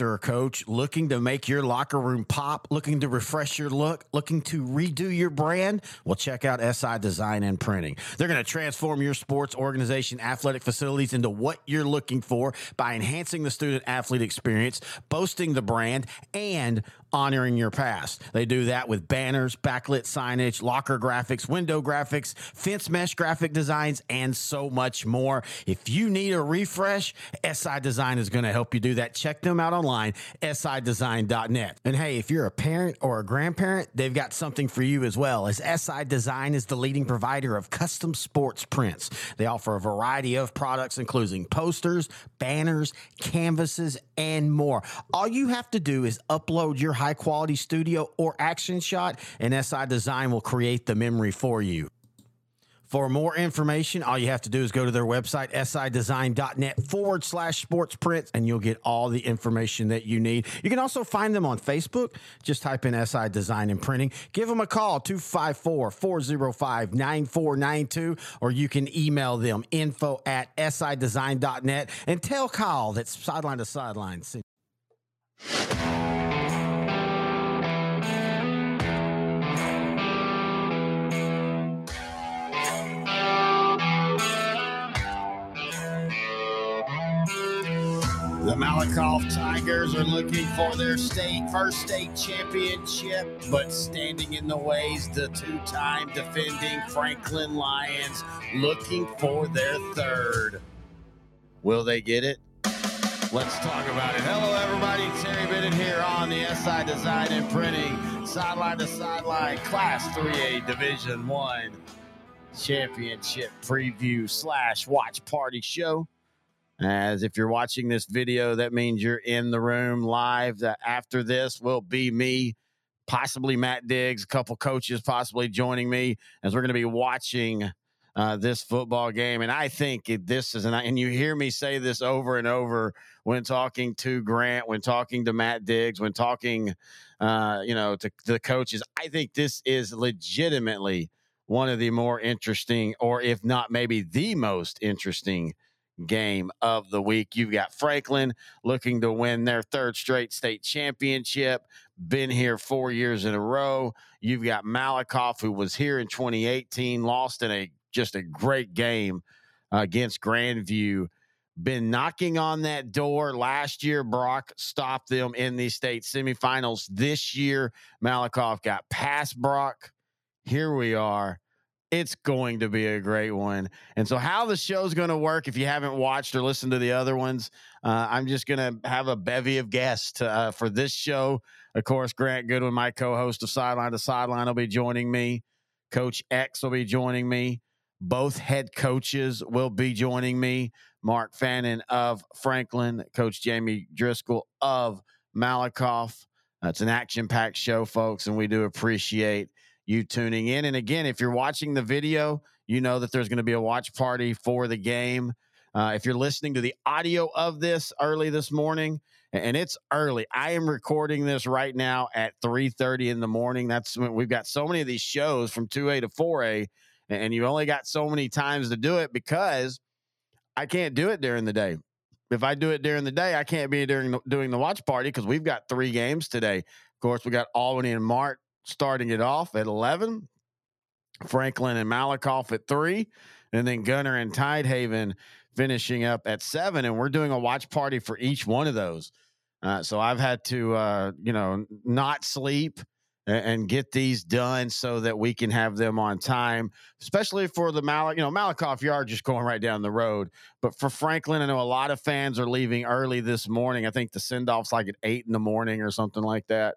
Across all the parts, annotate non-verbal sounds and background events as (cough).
or coach looking to make your locker room pop, looking to refresh your look, looking to redo your brand? Well, check out SI Design and Printing. They're going to transform your sports organization athletic facilities into what you're looking for by enhancing the student athlete experience, boasting the brand, and honoring your past. They do that with banners, backlit signage, locker graphics, window graphics, fence mesh graphic designs, and so much more. If you need a refresh, SI Design is going to help you do that. Check them out online, sidesign.net. And hey, if you're a parent or a grandparent, they've got something for you as well, as SI Design is the leading provider of custom sports prints. They offer a variety of products, including posters, banners, canvases, and more. All you have to do is upload your high quality studio or action shot, and SI Design will create the memory for you. For more information, all you have to do is go to their website, sidesign.net forward slash sports prints, and you'll get all the information that you need. You can also find them on Facebook. Just type in SI Design and Printing. Give them a call, 254 405 9492, or you can email them info at sidesign.net and tell Kyle that's sideline to sideline. Malakoff Tigers are looking for their state first state championship, but standing in the ways the two-time defending Franklin Lions looking for their third. Will they get it? Let's talk about it. Hello, everybody. Terry Bennett here on the SI Design and Printing Sideline to Sideline Class 3A Division One Championship Preview slash Watch Party Show. As if you're watching this video, that means you're in the room live. That after this will be me, possibly Matt Diggs, a couple coaches possibly joining me as we're going to be watching uh, this football game. And I think this is, an, and you hear me say this over and over when talking to Grant, when talking to Matt Diggs, when talking, uh, you know, to, to the coaches. I think this is legitimately one of the more interesting, or if not maybe the most interesting game of the week. You've got Franklin looking to win their third straight state championship, been here four years in a row. You've got Malakoff, who was here in 2018, lost in a just a great game against Grandview. Been knocking on that door last year. Brock stopped them in the state semifinals. This year, Malakoff got past Brock. Here we are it's going to be a great one. And so, how the show's going to work, if you haven't watched or listened to the other ones, uh, I'm just going to have a bevy of guests uh, for this show. Of course, Grant Goodwin, my co host of Sideline to Sideline, will be joining me. Coach X will be joining me. Both head coaches will be joining me. Mark Fannin of Franklin, Coach Jamie Driscoll of Malakoff. It's an action packed show, folks, and we do appreciate you tuning in. And again, if you're watching the video, you know that there's going to be a watch party for the game. Uh, if you're listening to the audio of this early this morning, and it's early, I am recording this right now at 3:30 in the morning. That's when we've got so many of these shows from 2A to 4A, and you only got so many times to do it because I can't do it during the day. If I do it during the day, I can't be during the, doing the watch party because we've got three games today. Of course, we got Albany and Mart starting it off at 11, Franklin and Malakoff at 3, and then Gunter and Tidehaven finishing up at 7. And we're doing a watch party for each one of those. Uh, so I've had to, uh, you know, not sleep and, and, get these done so that we can have them on time, especially for the Mal, you know, Malakoff Yard just going right down the road. But for Franklin, I know a lot of fans are leaving early this morning. I think the send off's like at eight in the morning or something like that.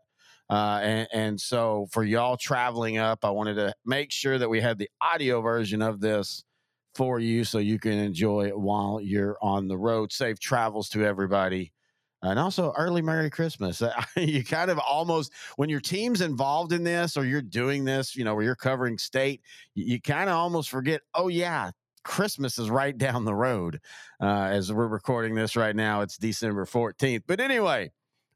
Uh, and, and so for y'all traveling up, I wanted to make sure that we had the audio version of this for you so you can enjoy it while you're on the road. Safe travels to everybody. And also, early Merry Christmas. (laughs) you kind of almost, when your team's involved in this or you're doing this, you know, where you're covering state, you, you kind of almost forget, oh, yeah, Christmas is right down the road. Uh, as we're recording this right now, it's December 14th. But anyway,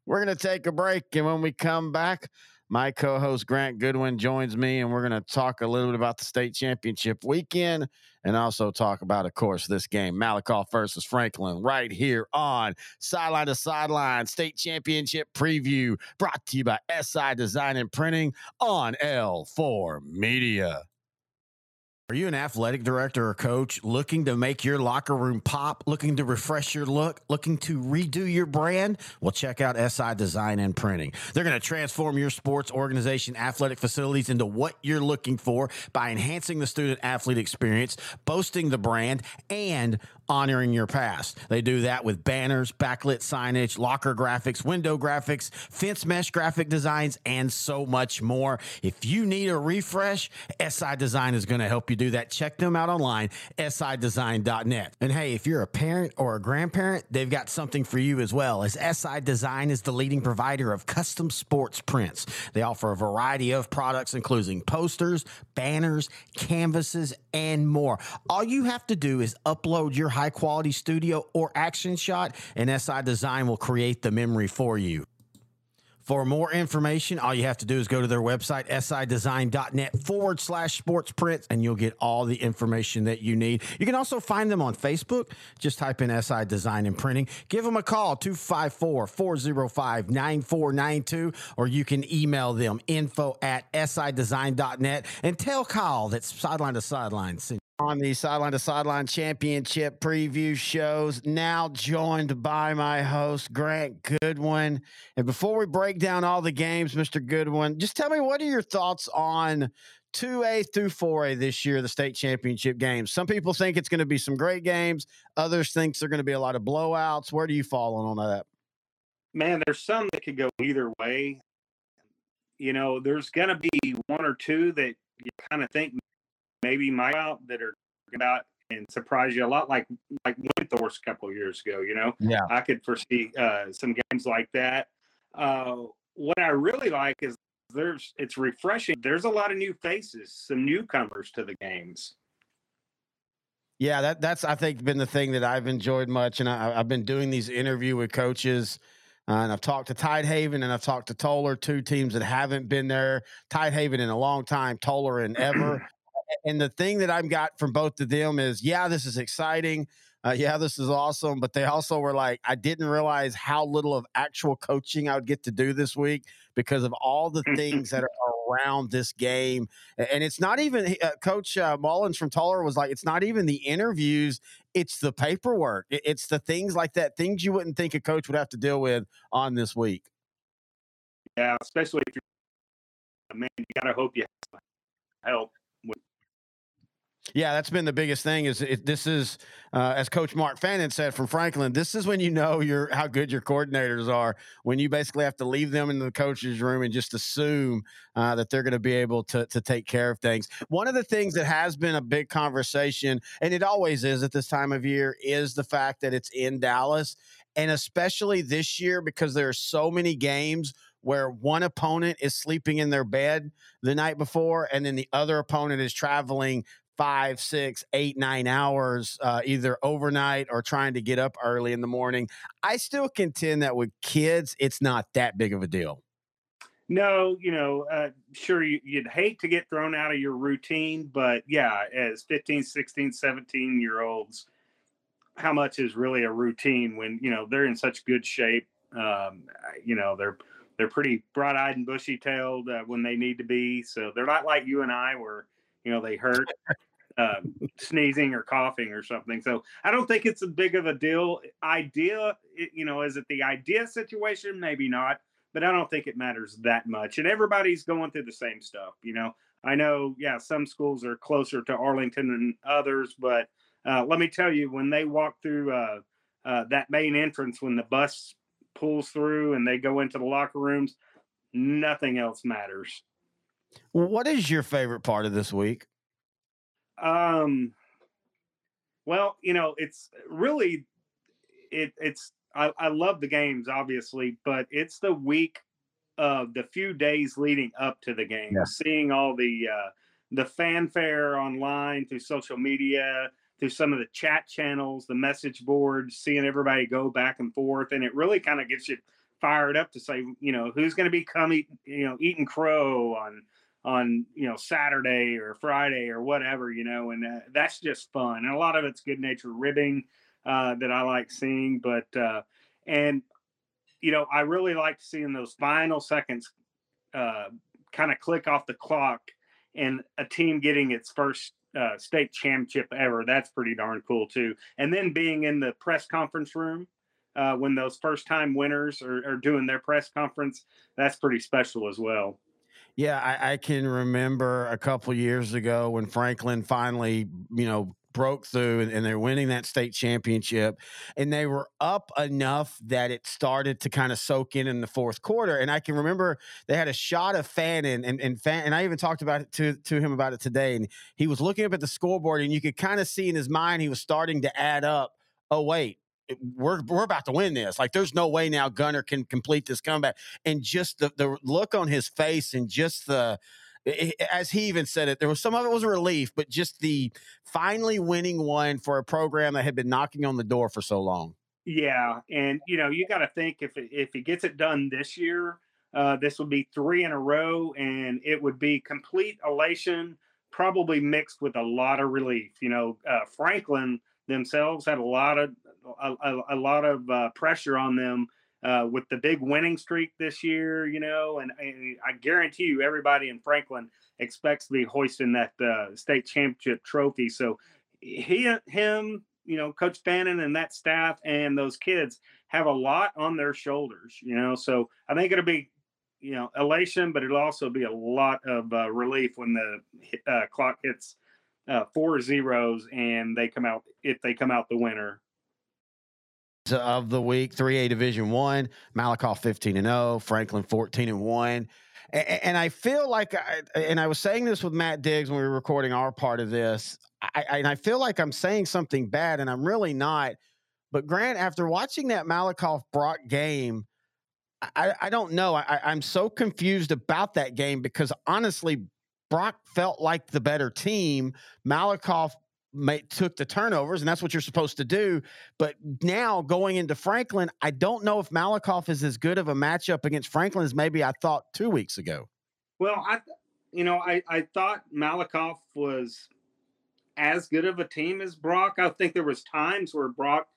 we're going to take a break. And when we come back, My co host Grant Goodwin joins me, and we're going to talk a little bit about the state championship weekend and also talk about, of course, this game Malakoff versus Franklin right here on Sideline to Sideline State Championship Preview, brought to you by SI Design and Printing on L4 Media. Are you an athletic director or coach looking to make your locker room pop, looking to refresh your look, looking to redo your brand? Well, check out SI Design and Printing. They're going to transform your sports organization athletic facilities into what you're looking for by enhancing the student athlete experience, boasting the brand, and honoring your past. They do that with banners, backlit signage, locker graphics, window graphics, fence mesh graphic designs, and so much more. If you need a refresh, SI Design is going to help you do that. Check them out online, sidesign.net. And hey, if you're a parent or a grandparent, they've got something for you as well, as SI Design is the leading provider of custom sports prints. They offer a variety of products, including posters, banners, canvases, and more. All you have to do is upload your high quality studio or action shot, and SI Design will create the memory for you. For more information, all you have to do is go to their website, sidesign.net forward slash sports prints, and you'll get all the information that you need. You can also find them on Facebook. Just type in SI Design and Printing. Give them a call, 254 405 9492, or you can email them info at sidesign.net and tell Kyle that sideline to sideline on the Sideline to Sideline Championship preview shows. Now joined by my host, Grant Goodwin. And before we break down all the games, Mr. Goodwin, just tell me what are your thoughts on 2A through 4A this year, the state championship games? Some people think it's going to be some great games, others think they're going to be a lot of blowouts. Where do you fall on that? Man, there's some that could go either way. You know, there's going to be one or two that you kind of think maybe my out that are about and surprise you a lot like like Windthorst a couple of years ago. You know, yeah, I could foresee uh, some games like that. Uh, what I really like is there's it's refreshing. There's a lot of new faces, some newcomers to the games. Yeah, that that's I think been the thing that I've enjoyed much, and I, have been doing these interview with coaches. Uh, and I've talked to Tidehaven and I've talked to Tolar, two teams that haven't been there. Tidehaven in a long time, Tolar in ever (clears throat) and the thing that I've got from both of them is, yeah, this is exciting. Uh, yeah, this is awesome. But they also were like, I didn't realize how little of actual coaching I would get to do this week because of all the (laughs) things that are around this game. And it's not even, uh, Coach uh, Mullins from Tolar was like, it's not even the interviews, it's the paperwork. It's the things like that, things you wouldn't think a coach would have to deal with on this week. Yeah, especially if you're, a man, you got to hope you have help yeah, that's been the biggest thing. Is it, this is uh, as Coach Mark Fannin said from Franklin. This is when you know your how good your coordinators are. When you basically have to leave them in the coach's room and just assume uh, that they're going to be able to to take care of things. One of the things that has been a big conversation, and it always is at this time of year, is the fact that it's in Dallas, and especially this year because there are so many games where one opponent is sleeping in their bed the night before and then the other opponent is traveling five, six, eight, nine hours, uh, either overnight or trying to get up early in the morning. I still contend that with kids, it's not that big of a deal. No, you know, uh, sure, you, would hate to get thrown out of your routine, but yeah, as 15, 16, 17 year olds, how much is really a routine when, you know, they're in such good shape? Um, you know, they're, they're pretty bright eyed and bushy tailed uh, when they need to be. So they're not like you and I where, you know, they hurt uh, sneezing or coughing or something. So I don't think it's a big of a deal. Idea, you know, is it the idea situation? Maybe not, but I don't think it matters that much. And everybody's going through the same stuff. You know, I know, yeah, some schools are closer to Arlington than others, but uh, let me tell you, when they walk through uh, uh, that main entrance, when the bus pulls through and they go into the locker rooms, nothing else matters. What is your favorite part of this week? Um, well, you know, it's really it. It's I, I love the games, obviously, but it's the week of the few days leading up to the game, yeah. seeing all the uh, the fanfare online through social media, through some of the chat channels, the message boards, seeing everybody go back and forth, and it really kind of gets you fired up to say, you know, who's going to be coming, you know, eating crow on on you know Saturday or Friday or whatever, you know, and uh, that's just fun. And a lot of it's good natured ribbing uh, that I like seeing, but uh, and you know I really like seeing those final seconds uh, kind of click off the clock and a team getting its first uh, state championship ever. That's pretty darn cool too. And then being in the press conference room uh, when those first time winners are, are, doing their press conference, that's pretty special as well. Yeah, I, I can remember a couple years ago when Franklin finally, you know, broke through and, and, they're winning that state championship and they were up enough that it started to kind of soak in in the fourth quarter and i can remember they had a shot of fannin and and, Fan, and i even talked about it to, to him about it today and he was looking up at the scoreboard and you could kind of see in his mind he was starting to add up oh wait we're we're about to win this. Like there's no way now Gunter can complete this comeback. And just the the look on his face and just the as he even said it, there was some of it was a relief, but just the finally winning one for a program that had been knocking on the door for so long. Yeah, and you know you got to think if if he gets it done this year, uh, this would be three in a row, and it would be complete elation, probably mixed with a lot of relief. You know, uh, Franklin themselves had a lot of a, a, lot of uh, pressure on them uh, with the big winning streak this year, you know, and, and, I guarantee you everybody in Franklin expects to be hoisting that uh, state championship trophy. So he, him, you know, Coach Fannin and that staff and those kids have a lot on their shoulders, you know. So I think it'll be, you know, elation, but it'll also be a lot of uh, relief when the uh, clock hits uh, four zeros and they come out if they come out the winner of the week 3A Division 1, Malakoff 15 and 0, Franklin 14 and 1. And, I feel like, I, and I was saying this with Matt Diggs when we were recording our part of this, I, and I feel like I'm saying something bad, and I'm really not. But Grant, after watching that Malakoff Brock game, I, I don't know. I, I'm so confused about that game because honestly, Brock felt like the better team. Malakoff took the turnovers, and that's what you're supposed to do. But now going into Franklin, I don't know if Malakoff is as good of a matchup against Franklin as maybe I thought two weeks ago. Well, I, you know, I, I thought Malakoff was as good of a team as Brock. I think there was times where Brock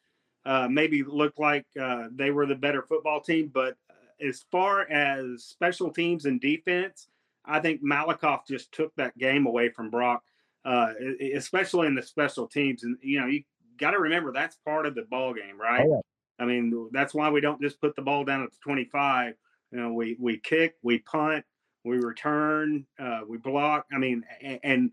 uh, maybe looked like uh, they were the better football team, but uh, as far as special teams and defense, I think Malakoff just took that game away from Brock uh, especially in the special teams. And you know, you got to remember that's part of the ball game, right? Oh, yeah. I mean, that's why we don't just put the ball down at the 25. You know, we we kick, we punt, we return, uh, we block. I mean, and, and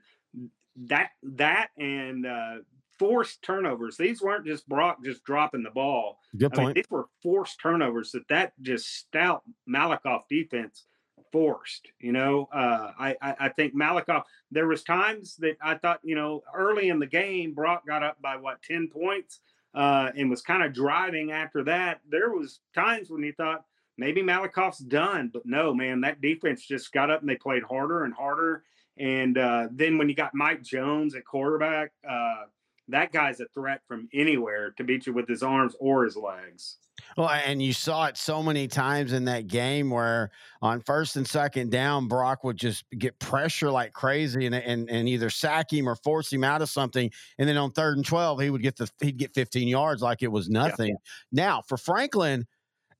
that that and uh, forced turnovers. These weren't just Brock just dropping the ball. Good point. I mean, these were forced turnovers that that just stout Malakoff defense forced. You know, uh, I, I, I think Malakoff. There was times that I thought, you know, early in the game, Brock got up by what ten points uh, and was kind of driving after that. There was times when you thought maybe Malakoff's done, but no, man, that defense just got up and they played harder and harder. And uh, then when you got Mike Jones at quarterback, uh, that guy's a threat from anywhere to beat you with his arms or his legs. Well, and you saw it so many times in that game where on first and second down, Brock would just get pressure like crazy and, and, and either sack him or force him out of something. And then on third and 12, he would get the, he'd get 15 yards like it was nothing. Yeah. Now for Franklin,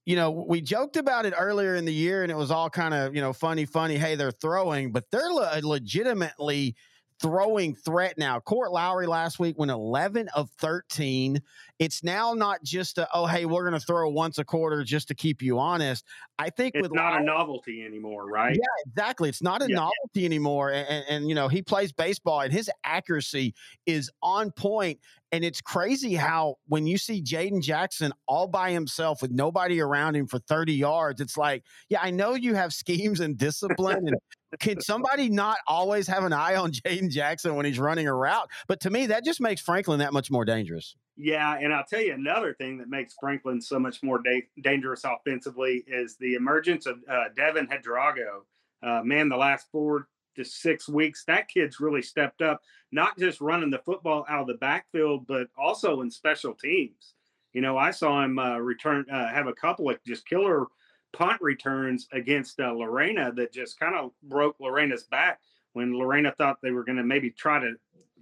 you know, we joked about it earlier in the year and it was all kind of, you know, funny, funny. Hey, they're throwing, but they're le- legitimately throwing threat now. Court Lowry last week went 11 of 13. It's now not just a, oh, hey, we're going to throw once a quarter just to keep you honest. I think it's with not Lowry, a novelty anymore, right? Yeah, exactly. It's not a yeah. novelty anymore. And, and, and, you know, he plays baseball and his accuracy is on point. And it's crazy how when you see Jaden Jackson all by himself with nobody around him for 30 yards, it's like, yeah, I know you have schemes and discipline and (laughs) can somebody not always have an eye on (laughs) Jaden Jackson when he's running a route? But to me, that just makes Franklin that much more dangerous. Yeah, and I'll tell you another thing that makes Franklin so much more da- dangerous offensively is the emergence of uh, Devin Hedrago. Uh, man, the last four to six weeks, that kid's really stepped up, not just running the football out of the backfield, but also in special teams. You know, I saw him uh, return uh, have a couple of just killer punt returns against uh, Lorena that just kind of broke Lorena's back when Lorena thought they were going to maybe try to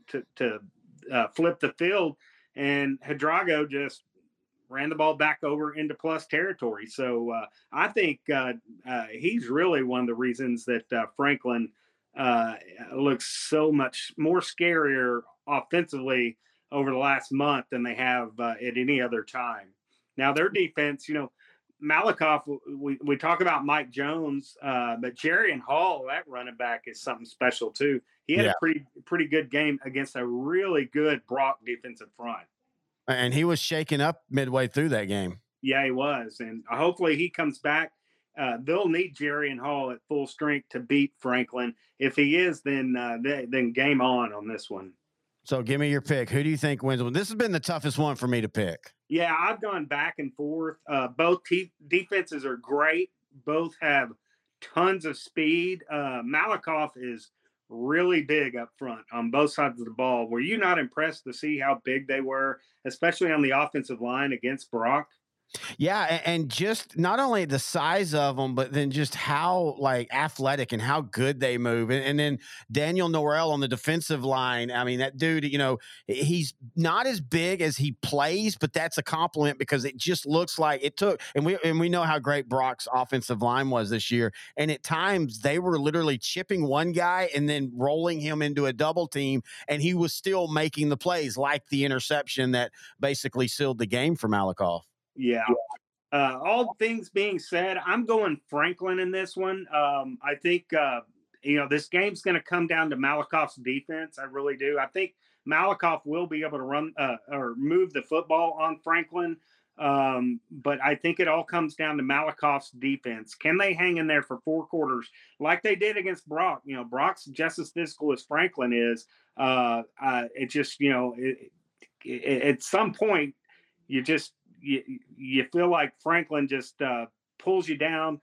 to, to uh, flip the field, and Hadrago just ran the ball back over into plus territory. So uh, I think uh, uh, he's really one of the reasons that uh, Franklin uh, looks so much more scarier offensively over the last month than they have uh, at any other time. Now their defense, you know, Malakoff, we, we talk about Mike Jones, but Jerry and Hall, that running back is something special too. He had yeah. a pretty pretty good game against a really good Brock defensive front. And he was shaken up midway through that game. Yeah, he was. And hopefully he comes back. Uh, they'll need Jerry and Hall at full strength to beat Franklin. If he is, then uh, they, then game on on this one. So give me your pick. Who do you think wins? This has been the toughest one for me to pick. Yeah, I've gone back and forth. Uh, both te- defenses are great. Both have tons of speed. Uh, Malakoff is really big up front on both sides of the ball. Were you not impressed to see how big they were, especially on the offensive line against Brock? Yeah, and just not only the size of them, but then just how like athletic and how good they move. And, and, then Daniel Norrell on the defensive line. I mean, that dude, you know, he's not as big as he plays, but that's a compliment because it just looks like it took. And we and we know how great Brock's offensive line was this year. And at times they were literally chipping one guy and then rolling him into a double team, and he was still making the plays, like the interception that basically sealed the game for Malakoff. Yeah. Uh, all things being said, I'm going Franklin in this one. Um, I think uh, you know this game's going to come down to Malakoff's defense. I really do. I think Malakoff will be able to run uh, or move the football on Franklin, um, but I think it all comes down to Malakoff's defense. Can they hang in there for four quarters like they did against Brock? You know, Brock's just as physical as Franklin is. Uh, uh, it just you know, it, it, at some point, you just you, you feel like Franklin just uh, pulls you down,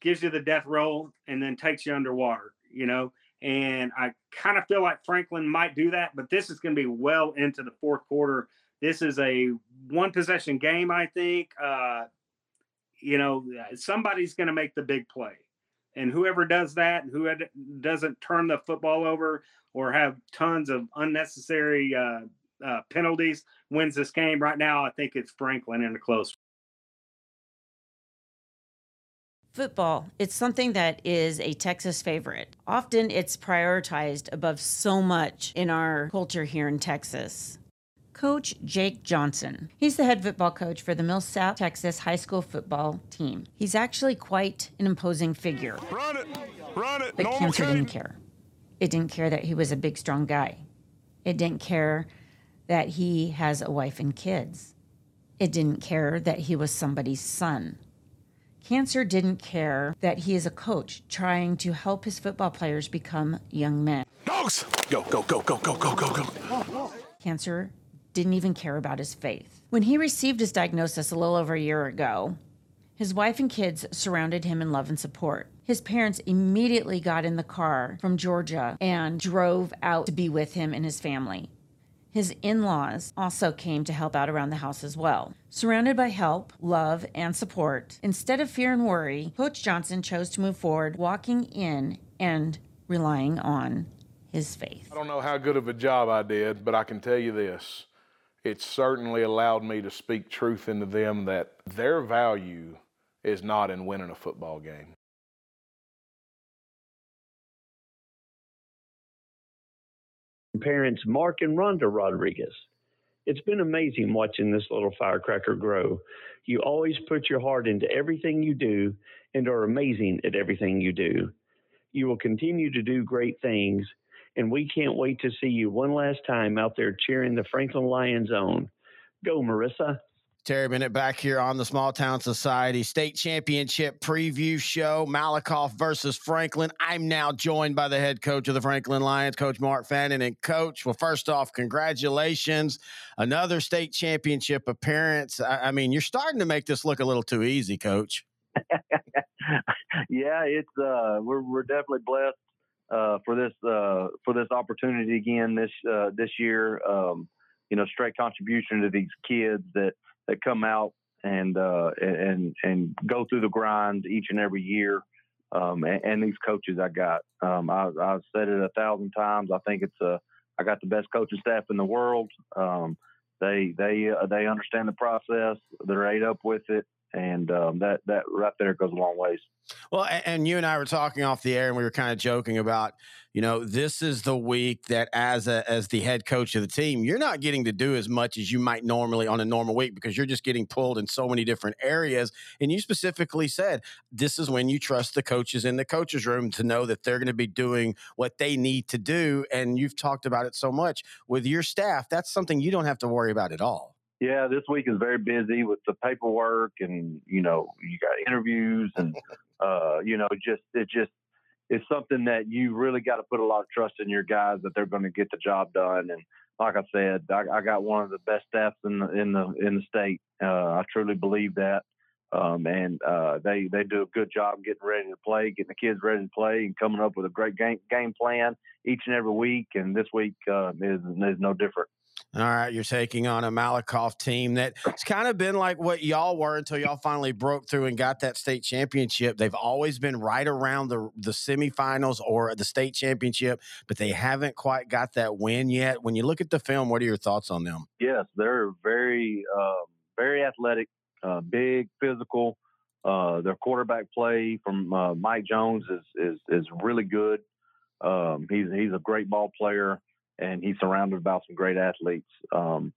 gives you the death roll, and then takes you underwater, you know. And I kind of feel like Franklin might do that, but this is going to be well into the fourth quarter. This is a one possession game, I think. Uh, you know, somebody's going to make the big play. And whoever does that, who doesn't turn the football over or have tons of unnecessary uh, uh, penalties wins this game. Right now, I think it's Franklin in a close. Football, it's something that is a Texas favorite. Often it's prioritized above so much in our culture here in Texas. Coach Jake Johnson. He's the head football coach for the Mill South Texas high school football team. He's actually quite an imposing figure. Run it! Run it! But no cancer didn't care. It didn't care that he was a big, strong guy. It didn't care that he has a wife and kids. It didn't care that he was somebody's son. Cancer didn't care that he is a coach trying to help his football players become young men. Dogs! Go, go, go, go, go, go, go, go. Cancer didn't even care about his faith. When he received his diagnosis a little over a year ago, his wife and kids surrounded him in love and support. His parents immediately got in the car from Georgia and drove out to be with him and his family. His in laws also came to help out around the house as well. Surrounded by help, love, and support, instead of fear and worry, Coach Johnson chose to move forward, walking in and relying on his faith. I don't know how good of a job I did, but I can tell you this it certainly allowed me to speak truth into them that their value is not in winning a football game. Parents Mark and Rhonda Rodriguez. It's been amazing watching this little firecracker grow. You always put your heart into everything you do and are amazing at everything you do. You will continue to do great things, and we can't wait to see you one last time out there cheering the Franklin Lions on. Go, Marissa. Terry Bennett back here on the Small Town Society State Championship preview show. Malakoff versus Franklin. I'm now joined by the head coach of the Franklin Lions, Coach Mark Fannin. And, Coach, well, first off, congratulations. Another state championship appearance. I, I mean, you're starting to make this look a little too easy, Coach. (laughs) yeah, it's uh, we're we're definitely blessed uh, for this uh, for this opportunity again this uh, this year. Um, you know, straight contribution to these kids that that come out and uh, and and go through the grind each and every year. Um, and, and, these coaches I got, um, I, have said it a thousand times. I think it's a, I got the best coaching staff in the world. Um, they they uh, they understand the process. They're ate up with it, and um, that that right there goes a long ways. Well, and you and I were talking off the air, and we were kind of joking about, you know, this is the week that as a as the head coach of the team, you're not getting to do as much as you might normally on a normal week because you're just getting pulled in so many different areas. And you specifically said this is when you trust the coaches in the coaches room to know that they're going to be doing what they need to do. And you've talked about it so much with your staff. That's something you don't have to worry about at all. Yeah, this week is very busy with the paperwork and you know you got interviews and (laughs) uh, you know just it just it's something that you really got to put a lot of trust in your guys that they're going to get the job done. And like I said, I, I got one of the best staffs in the in the in the state. Uh, I truly believe that. Um, and uh, they they do a good job getting ready to play, getting the kids ready to play, and coming up with a great game game plan each and every week. And this week uh, is is no different. All right, you're taking on a Malakoff team that's kind of been like what y'all were until y'all finally broke through and got that state championship. They've always been right around the the semifinals or the state championship, but they haven't quite got that win yet. When you look at the film, what are your thoughts on them? Yes, they're very uh, very athletic, uh, big, physical. Uh, their quarterback play from uh, Mike Jones is is is really good. Um, he's he's a great ball player and he's surrounded by some great athletes. Um,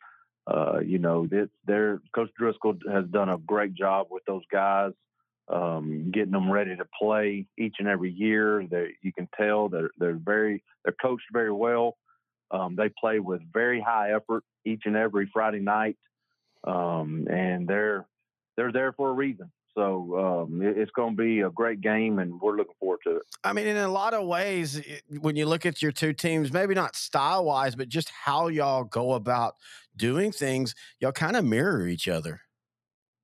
uh, you know, their Coach Driscoll has done a great job with those guys, um, getting them ready to play each and every year. They, you can tell they're they're very they're coached very well. Um, they play with very high effort each and every Friday night, um, and they're they're there for a reason. So um, it's going to be a great game, and we're looking forward to it. I mean, in a lot of ways, when you look at your two teams, maybe not style wise, but just how y'all go about doing things, y'all kind of mirror each other.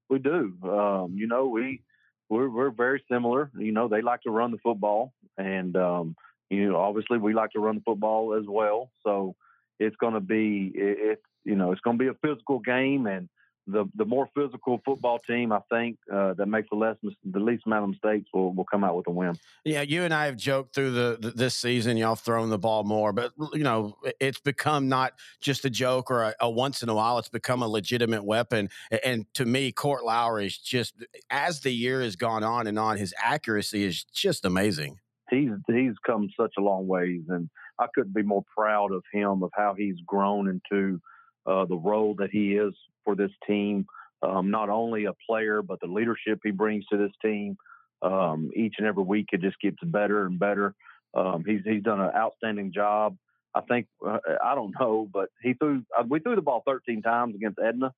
We do. Um, you know, we we're we're very similar. You know, they like to run the football, and um, you know, obviously we like to run the football as well. So it's going to be it, it you know it's going to be a physical game, and the the more physical football team, I think, uh, that makes the less the least amount of mistakes will, will come out with a win. Yeah, you and I have joked through the, the this season. Y'all throwing the ball more, but you know it's become not just a joke or a, a, once in a while. It's become a legitimate weapon. And to me, Court Lowry is just as the year has gone on and on, his accuracy is just amazing. He's he's come such a long ways, and I couldn't be more proud of him of how he's grown into. Uh, the role that he is for this team. Um, not only a player, but the leadership he brings to this team. Um, each and every week, it just gets better and better. Um, he's he's done an outstanding job. I think uh, I don't know, but he threw uh, we threw the ball 13 times against Edna.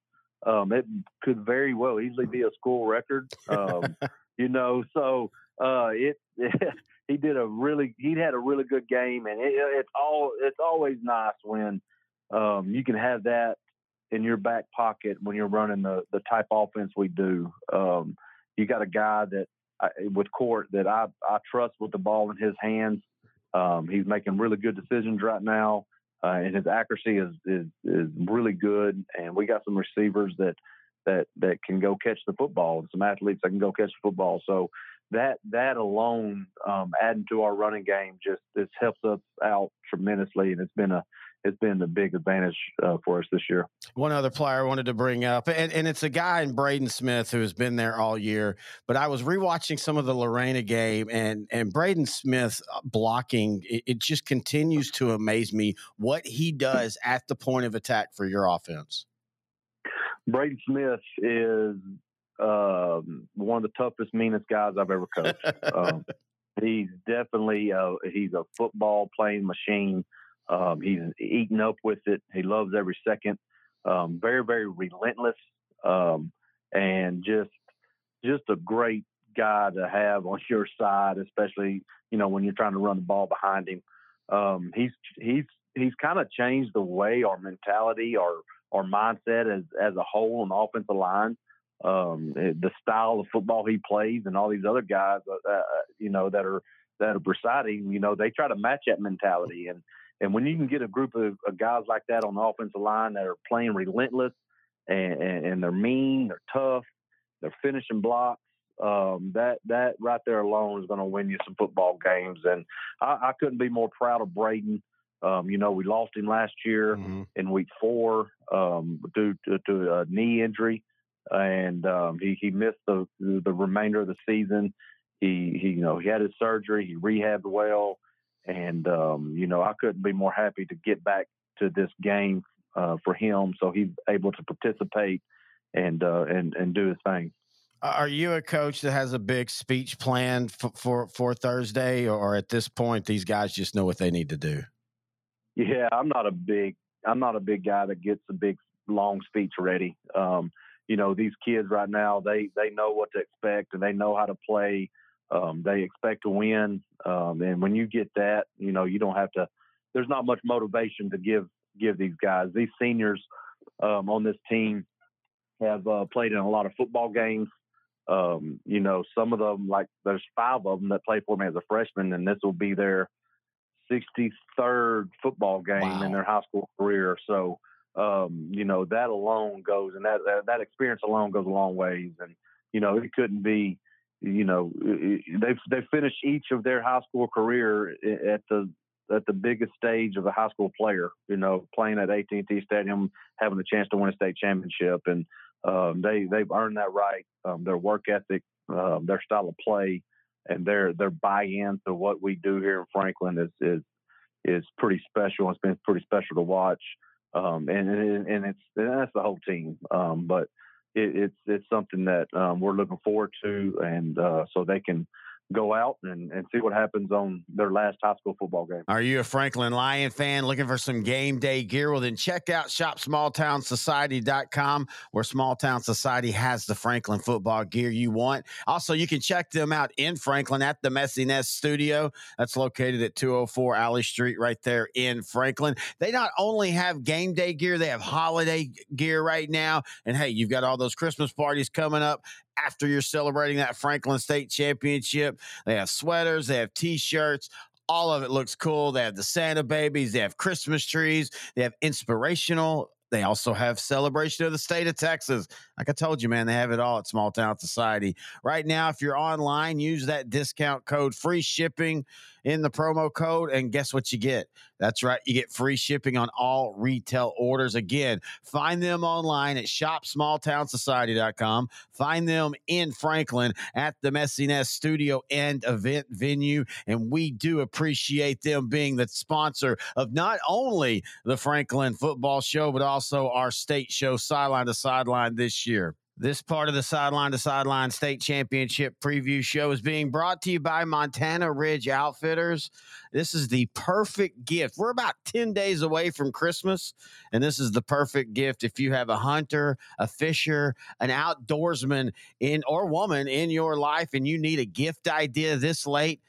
Um, it could very well easily be a school record. Um, (laughs) you know, so uh, it, it, (laughs) he did a really he had a really good game, and it, it's all it's always nice when um, you can have that in your back pocket when you're running the the type offense we do. Um, you got a guy that I, with Court that I I trust with the ball in his hands. Um, he's making really good decisions right now, uh, and his accuracy is, is is really good. And we got some receivers that that that can go catch the football, and some athletes that can go catch the football. So that that alone, um, adding to our running game, just this helps us out tremendously, and it's been a it's been the big advantage uh, for us this year. One other player I wanted to bring up, and, and it's a guy in Braden Smith who has been there all year. But I was rewatching some of the Lorena game, and and Braden Smith uh, blocking it, it just continues to amaze me what he does at the point of attack for your offense. Braden Smith is um, one of the toughest, meanest guys I've ever coached. (laughs) um, he's definitely uh, he's a football playing machine. Um, he's eating up with it. He loves every second. Um, very, very relentless, um, and just just a great guy to have on (laughs) your side, especially you know when you're trying to run the ball behind him. Um, he's he's he's kind of changed the way our mentality, our our mindset as as a whole on the offensive line. Um, the style of football he plays, and all these other guys, uh, uh, you know, that are that are him, you know, they try to match that mentality. And and when you can get a group of, of guys like that on the offensive line that are playing relentless and, and, and they're mean, they're tough, they're finishing blocks. Um, that that right there alone is going to win you some football games, and I, I couldn't be more proud of Braden. Um, you know, we lost him last year mm-hmm. in week four um, due to, to, a knee injury, and um, he he missed the the remainder of the season. He he you know he had his surgery, he rehabbed well, and um, you know I couldn't be more happy to get back to this game uh, for him, so he's able to participate and uh, and and do his thing. Are you a coach that has a big speech plan for, for, for Thursday, or at this point, these guys just know what they need to do? Yeah, I'm not a big I'm not a big guy that gets a big long speech ready. Um, you know, these kids right now they they know what to expect and they know how to play. Um, they expect to win, um, and when you get that, you know, you don't have to. There's not much motivation to give give these guys. These seniors um, on this team have uh, played in a lot of football games. Um, you know, some of them, like there's five of them that play for me as a freshman, and this will be their 63rd football game wow. in their high school career. So, um, you know, that alone goes, and that, that, that experience alone goes a long ways. And you know, it couldn't be, you know, they've they finished each of their high school career at the at the biggest stage of a high school player. You know, playing at AT&T Stadium, having the chance to win a state championship, and um, they they've earned that right. Um, their work ethic, um, their style of play, and their their buy-in to what we do here in Franklin is is is pretty special. It's been pretty special to watch, um, and and it's and that's the whole team. Um, but it, it's it's something that um, we're looking forward to, and uh, so they can go out and, and see what happens on their last high school football game. Are you a Franklin Lion fan looking for some game day gear? Well, then check out shopsmalltownsociety.com where Small Town Society has the Franklin football gear you want. Also, you can check them out in Franklin at the Messy Nest Studio. That's located at 204 Alley Street right there in Franklin. They not only have game day gear, they have holiday gear right now. And hey, you've got all those Christmas parties coming up after you're celebrating that Franklin State Championship. They have sweaters, they have t shirts. All of it looks cool. They have the Santa babies, they have Christmas trees, they have inspirational they also have celebration of the state of Texas. Like I told you, man, they have it all at Small Town Society. Right now, if you're online, use that discount code free shipping in the promo code, and guess what you get? That's right, you get free shipping on all retail orders. Again, find them online at shopsmalltownsociety.com. Find them in Franklin at the Messy Nest Studio and event venue. And we do appreciate them being the sponsor of not only the Franklin Football Show, but also our state show, Sideline to Sideline, this year. This part of the Sideline to Sideline State Championship preview show is being brought to you by Montana Ridge Outfitters. This is the perfect gift. We're about 10 days away from Christmas, and this is the perfect gift if you have a hunter, a fisher, an outdoorsman in or woman in your life and you need a gift idea this late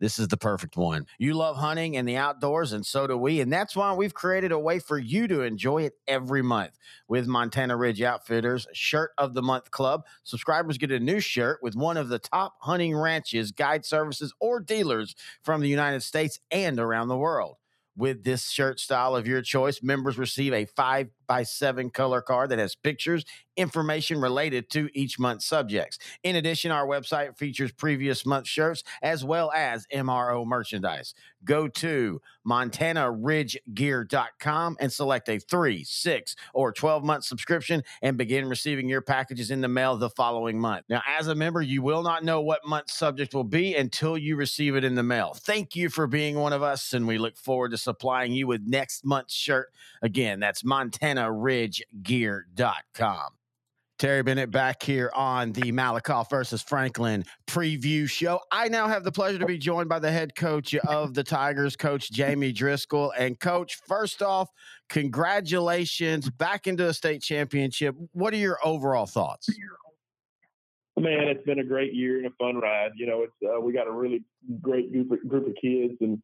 this is the perfect one. You love hunting and the outdoors, and so do we. And that's why we've created a way for you to enjoy it every month with Montana Ridge Outfitters Shirt of the Month Club. Subscribers get a new shirt with one of the top hunting ranches, guide services, or dealers from the United States and around the world. With this shirt style of your choice, members receive a five by seven color card that has pictures, information related to each month's subjects. In addition, our website features previous month shirts as well as MRO merchandise. Go to montanaridgegear.com and select a three, six, or 12 month subscription and begin receiving your packages in the mail the following month. Now, as a member, you will not know what month subject will be until you receive it in the mail. Thank you for being one of us, and we look forward to supplying you with next month's shirt. Again, that's Montana MontanaRidgeGear.com. Terry Bennett back here on the Malakoff versus Franklin preview show. I now have the pleasure to be joined by the head coach of the Tigers, Coach Jamie Driscoll. And, Coach, first off, congratulations back into a state championship. What are your overall thoughts? Man, it's been a great year and a fun ride. You know, it's uh, we got a really great group of, group of kids, and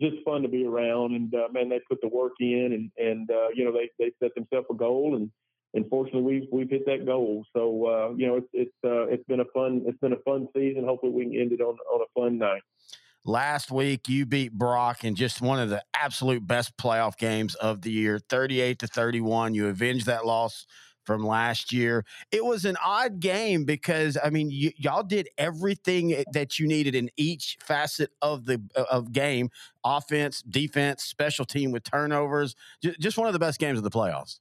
just fun to be around. And uh, man, they put the work in, and and uh, you know they they set themselves a goal, and and fortunately we've we've hit that goal. So uh, you know it's it's uh, it's been a fun it's been a fun season. Hopefully we can end it on on a fun night. Last week you beat Brock in just one of the absolute best playoff games of the year, 38 to 31. You avenged that loss from last year. It was an odd game because I mean, y- y'all did everything that you needed in each facet of the of game: offense, defense, special team with turnovers. J- just one of the best games of the playoffs.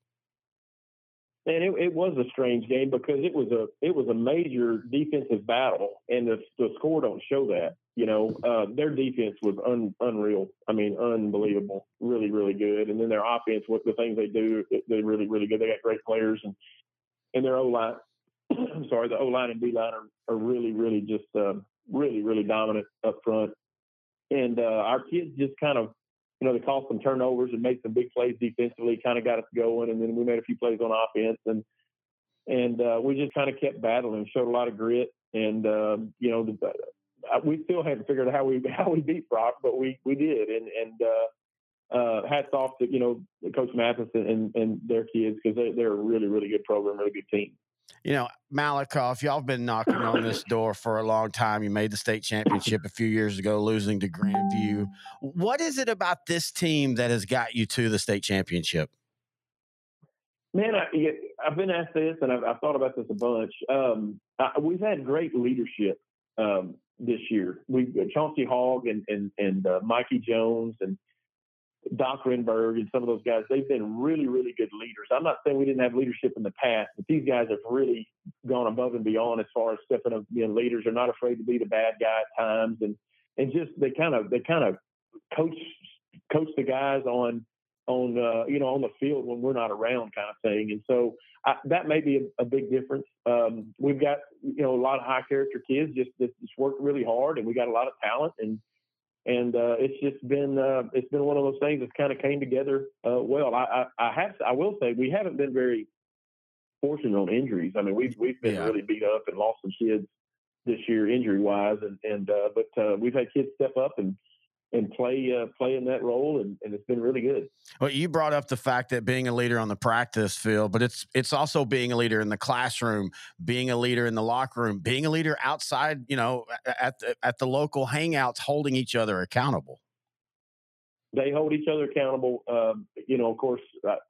And it, it was a strange game because it was a it was a major defensive battle, and the, the score don't show that. You know, uh, their defense was un, unreal. I mean, unbelievable. Really, really good. And then their offense, what the things they do, they're really, really good. They got great players, and and their O line. (clears throat) sorry, the O line and D line are, are really, really just uh, really, really dominant up front. And uh, our kids just kind of you know, they caused some turnovers and made some big plays defensively, kind of got us going. And then we made a few plays on offense, and and uh, we just kind of kept battling, showed a lot of grit, and um, you know, the, uh, we still haven't figured out how we (laughs) how we beat Brock, but we we did, and and uh, uh, hats off to you know Coach Mathis and, and their kids because they, they're a really really good program, really good team you know, Malakoff, y'all have been knocking on this (laughs) door for a long time. You made the state championship a few years ago, losing to Grandview. What is it about this team that has got you to the state championship? Man, I, have been asked this, and I've, I've, thought about this a bunch. Um, I, we've had great leadership um, this year. We've Chauncey Hogg and and, and uh, Mikey Jones and Doc Renberg and some of those guys, they've been really, really good leaders. I'm not saying we didn't have leadership in the past, but these guys have really gone above and beyond as far as stepping up being leaders. They're not afraid to be the bad guy at times, and and just they kind of they kind of coach coach the guys on on uh, you know on the field when we're not around, kind of thing. And so I, that may be a, a big difference. Um, we've got you know a lot of high character kids just that just worked really hard, and we got a lot of talent and and uh, it's just been uh, it's been one of those things that kind of came together uh, well. I, I, I have I will say we haven't been very fortunate on injuries. I mean we've we've been yeah. really beat up and lost some kids this year injury wise, and and uh, but uh, we've had kids step up and and play uh, play in that role, and, and it's been really good. Well, you brought up the fact that being a leader on the practice field, but it's it's also being a leader in the classroom, being a leader in the locker room, being a leader outside, you know, at the, at the local hangouts, holding each other accountable they hold each other accountable. Um, you know, of course,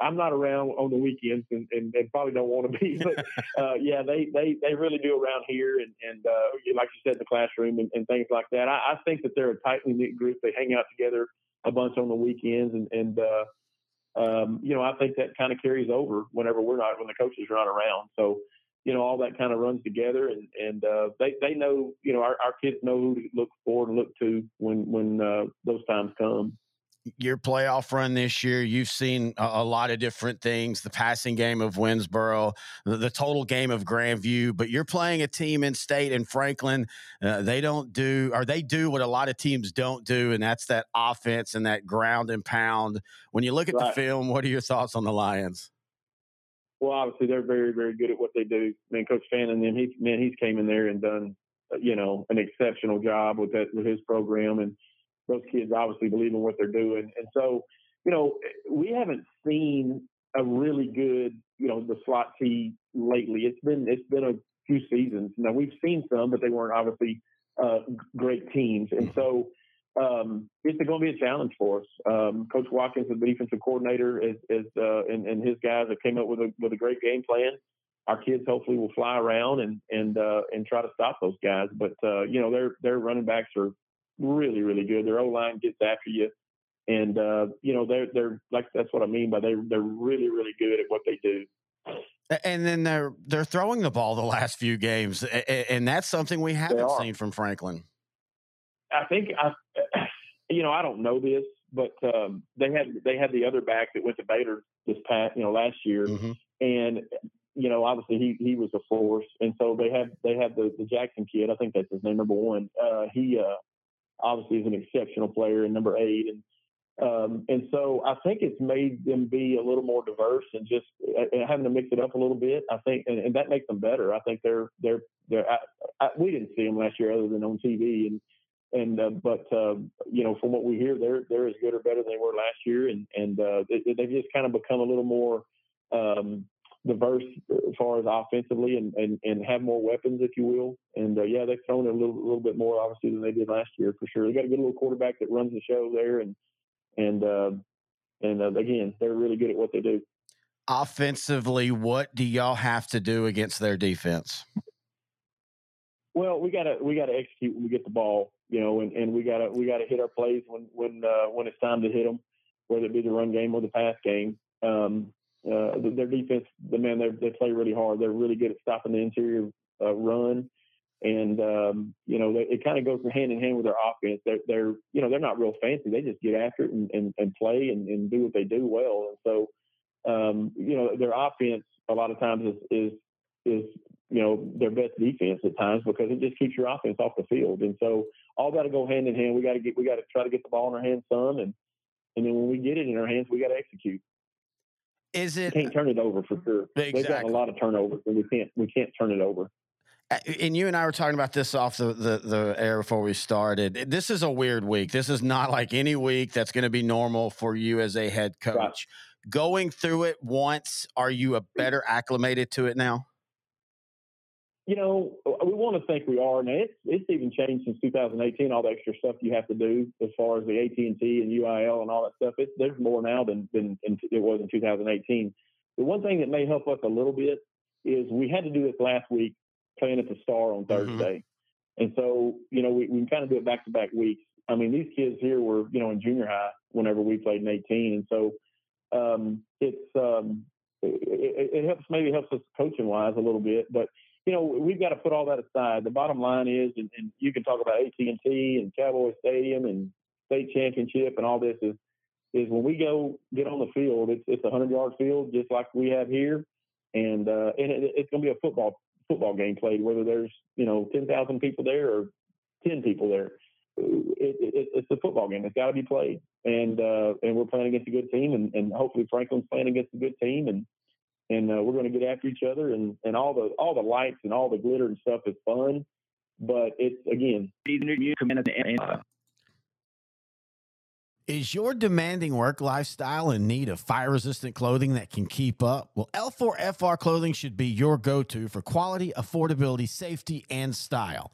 I'm not around on the weekends and, and, and probably don't want to be, (laughs) but uh, yeah, they, they, they really do around here. And, and uh, like you said, the classroom and, and things like that. I, I, think that they're a tightly knit group. They hang out together a bunch on the weekends. And, and uh, um, you know, I think that kind of carries over whenever we're not, when the coaches are not around. So, you know, all that kind of runs together and, and uh, they, they know, you know, our, our kids know who to look for and look to when, when uh, those times come your playoff run this year, you've seen a, a, lot of different things the passing game of Winnsboro, the, the, total game of Grandview, but you're playing a team in state in Franklin. Uh, they don't do, or they do what a lot of teams don't do, and that's that offense and that ground and pound. When you look at right. the film, what are your thoughts on the Lions? Well, obviously, they're very, very good at what they do. I mean, Coach Fannin, he, man, he's came in there and done, uh, you know, an exceptional job with that, with his program. And, those kids obviously believe in what they're doing. And so, you know, we haven't seen a really good, you know, the slot T lately. It's been it's been a few seasons. Now we've seen some, but they weren't obviously uh, great teams. And so um, it's going to be a challenge for us. Um, Coach Watkins, the defensive coordinator, is, is uh, and, and, his guys have came up with a with a great game plan. Our kids hopefully will fly around and and uh, and try to stop those guys. But uh, you know their their running backs are really, really good. Their O line gets after you, and uh, you know they're they're like that's what I mean by they they're really, really good at what they do. And then they're they're throwing the ball the last few games, and that's something we haven't seen from Franklin. I think I, (clears throat) you know, I don't know this, but um, they had they had the other back that went to Baylor this past, you know, last year, mm-hmm. and you know, obviously he he was a force, and so they had they had the the Jackson kid. I think that's his name, number one. Uh, he uh, obviously is an exceptional player in number eight. And um, and so I think it's made them be a little more diverse and just uh, having to mix it up a little bit. I think, and, and that makes them better. I think they're they're they're. I, I, we didn't see them last year other than on TV, and and uh, but uh, you know from what we hear, they're they're as good or better than they were last year, and and uh, they, they've just kind of become a little more um, diverse as far as offensively and, and, and have more weapons, if you will. And uh, yeah, they've thrown it a little, little bit more obviously than they did last year for sure. They got a good little quarterback that runs the show there, and and uh, and uh, again, they're really good at what they do. offensively, what do y'all have to do against their defense? Well, we gotta we gotta execute when we get the ball, you know, and, and we gotta we gotta hit our plays when when uh, when it's time to hit them, whether it be the run game or the pass game. Um, uh, their defense, the man, they play really hard. They're really good at stopping the interior uh, run, and um, you know, they, it kind of goes hand in hand with their offense. They're, they're, you know, they're not real fancy. They just get after it and, and, and play and, and do what they do well. And so, um, you know, their offense a lot of times is, is, is, you know, their best defense at times because it just keeps your offense off the field. And so all got to go hand in hand. We got to get, we got to try to get the ball in our hands some. And, and then when we get it in our hands, we got to execute. Is it? We can't turn it over for sure. Exactly. They've got a lot of turnovers, and we can't we can't turn it over. And you and I were talking about this off the, the, the air before we started. This is a weird week. This is not like any week that's going to be normal for you as a head coach. Right. Going through it once, are you a better acclimated to it now? You know, we want to think we are. Now it's it's even changed since 2018. All the extra stuff you have to do as far as the AT and T and UIL and all that stuff. It's there's more now than than it was in 2018. The one thing that may help us a little bit is we had to do this last week, playing at the Star on mm-hmm. Thursday, mm-hmm. and so you know we, we can kind of do it back to back weeks. I mean, these kids here were you know in junior high whenever we played in 18, and so um, it's um, it, it helps maybe helps us coaching wise a little bit, but you know, we've got to put all that aside. The bottom line is, and, and you can talk about AT and T and Cowboy Stadium and state championship and all this is, is when we go get on the field, it's it's a hundred yard field just like we have here, and uh, and it, it's going to be a football football game played whether there's you know ten thousand people there or ten people there. It, it, it's a football game. It's got to be played, and uh, and we're playing against a good team, and, and hopefully Franklin's playing against a good team, and and uh, we're going to get after each other and, and all the all the lights and all the glitter and stuff is fun but it's again is your demanding work lifestyle in need of fire resistant clothing that can keep up? Well, L4FR clothing should be your go to for quality, affordability, safety, and style.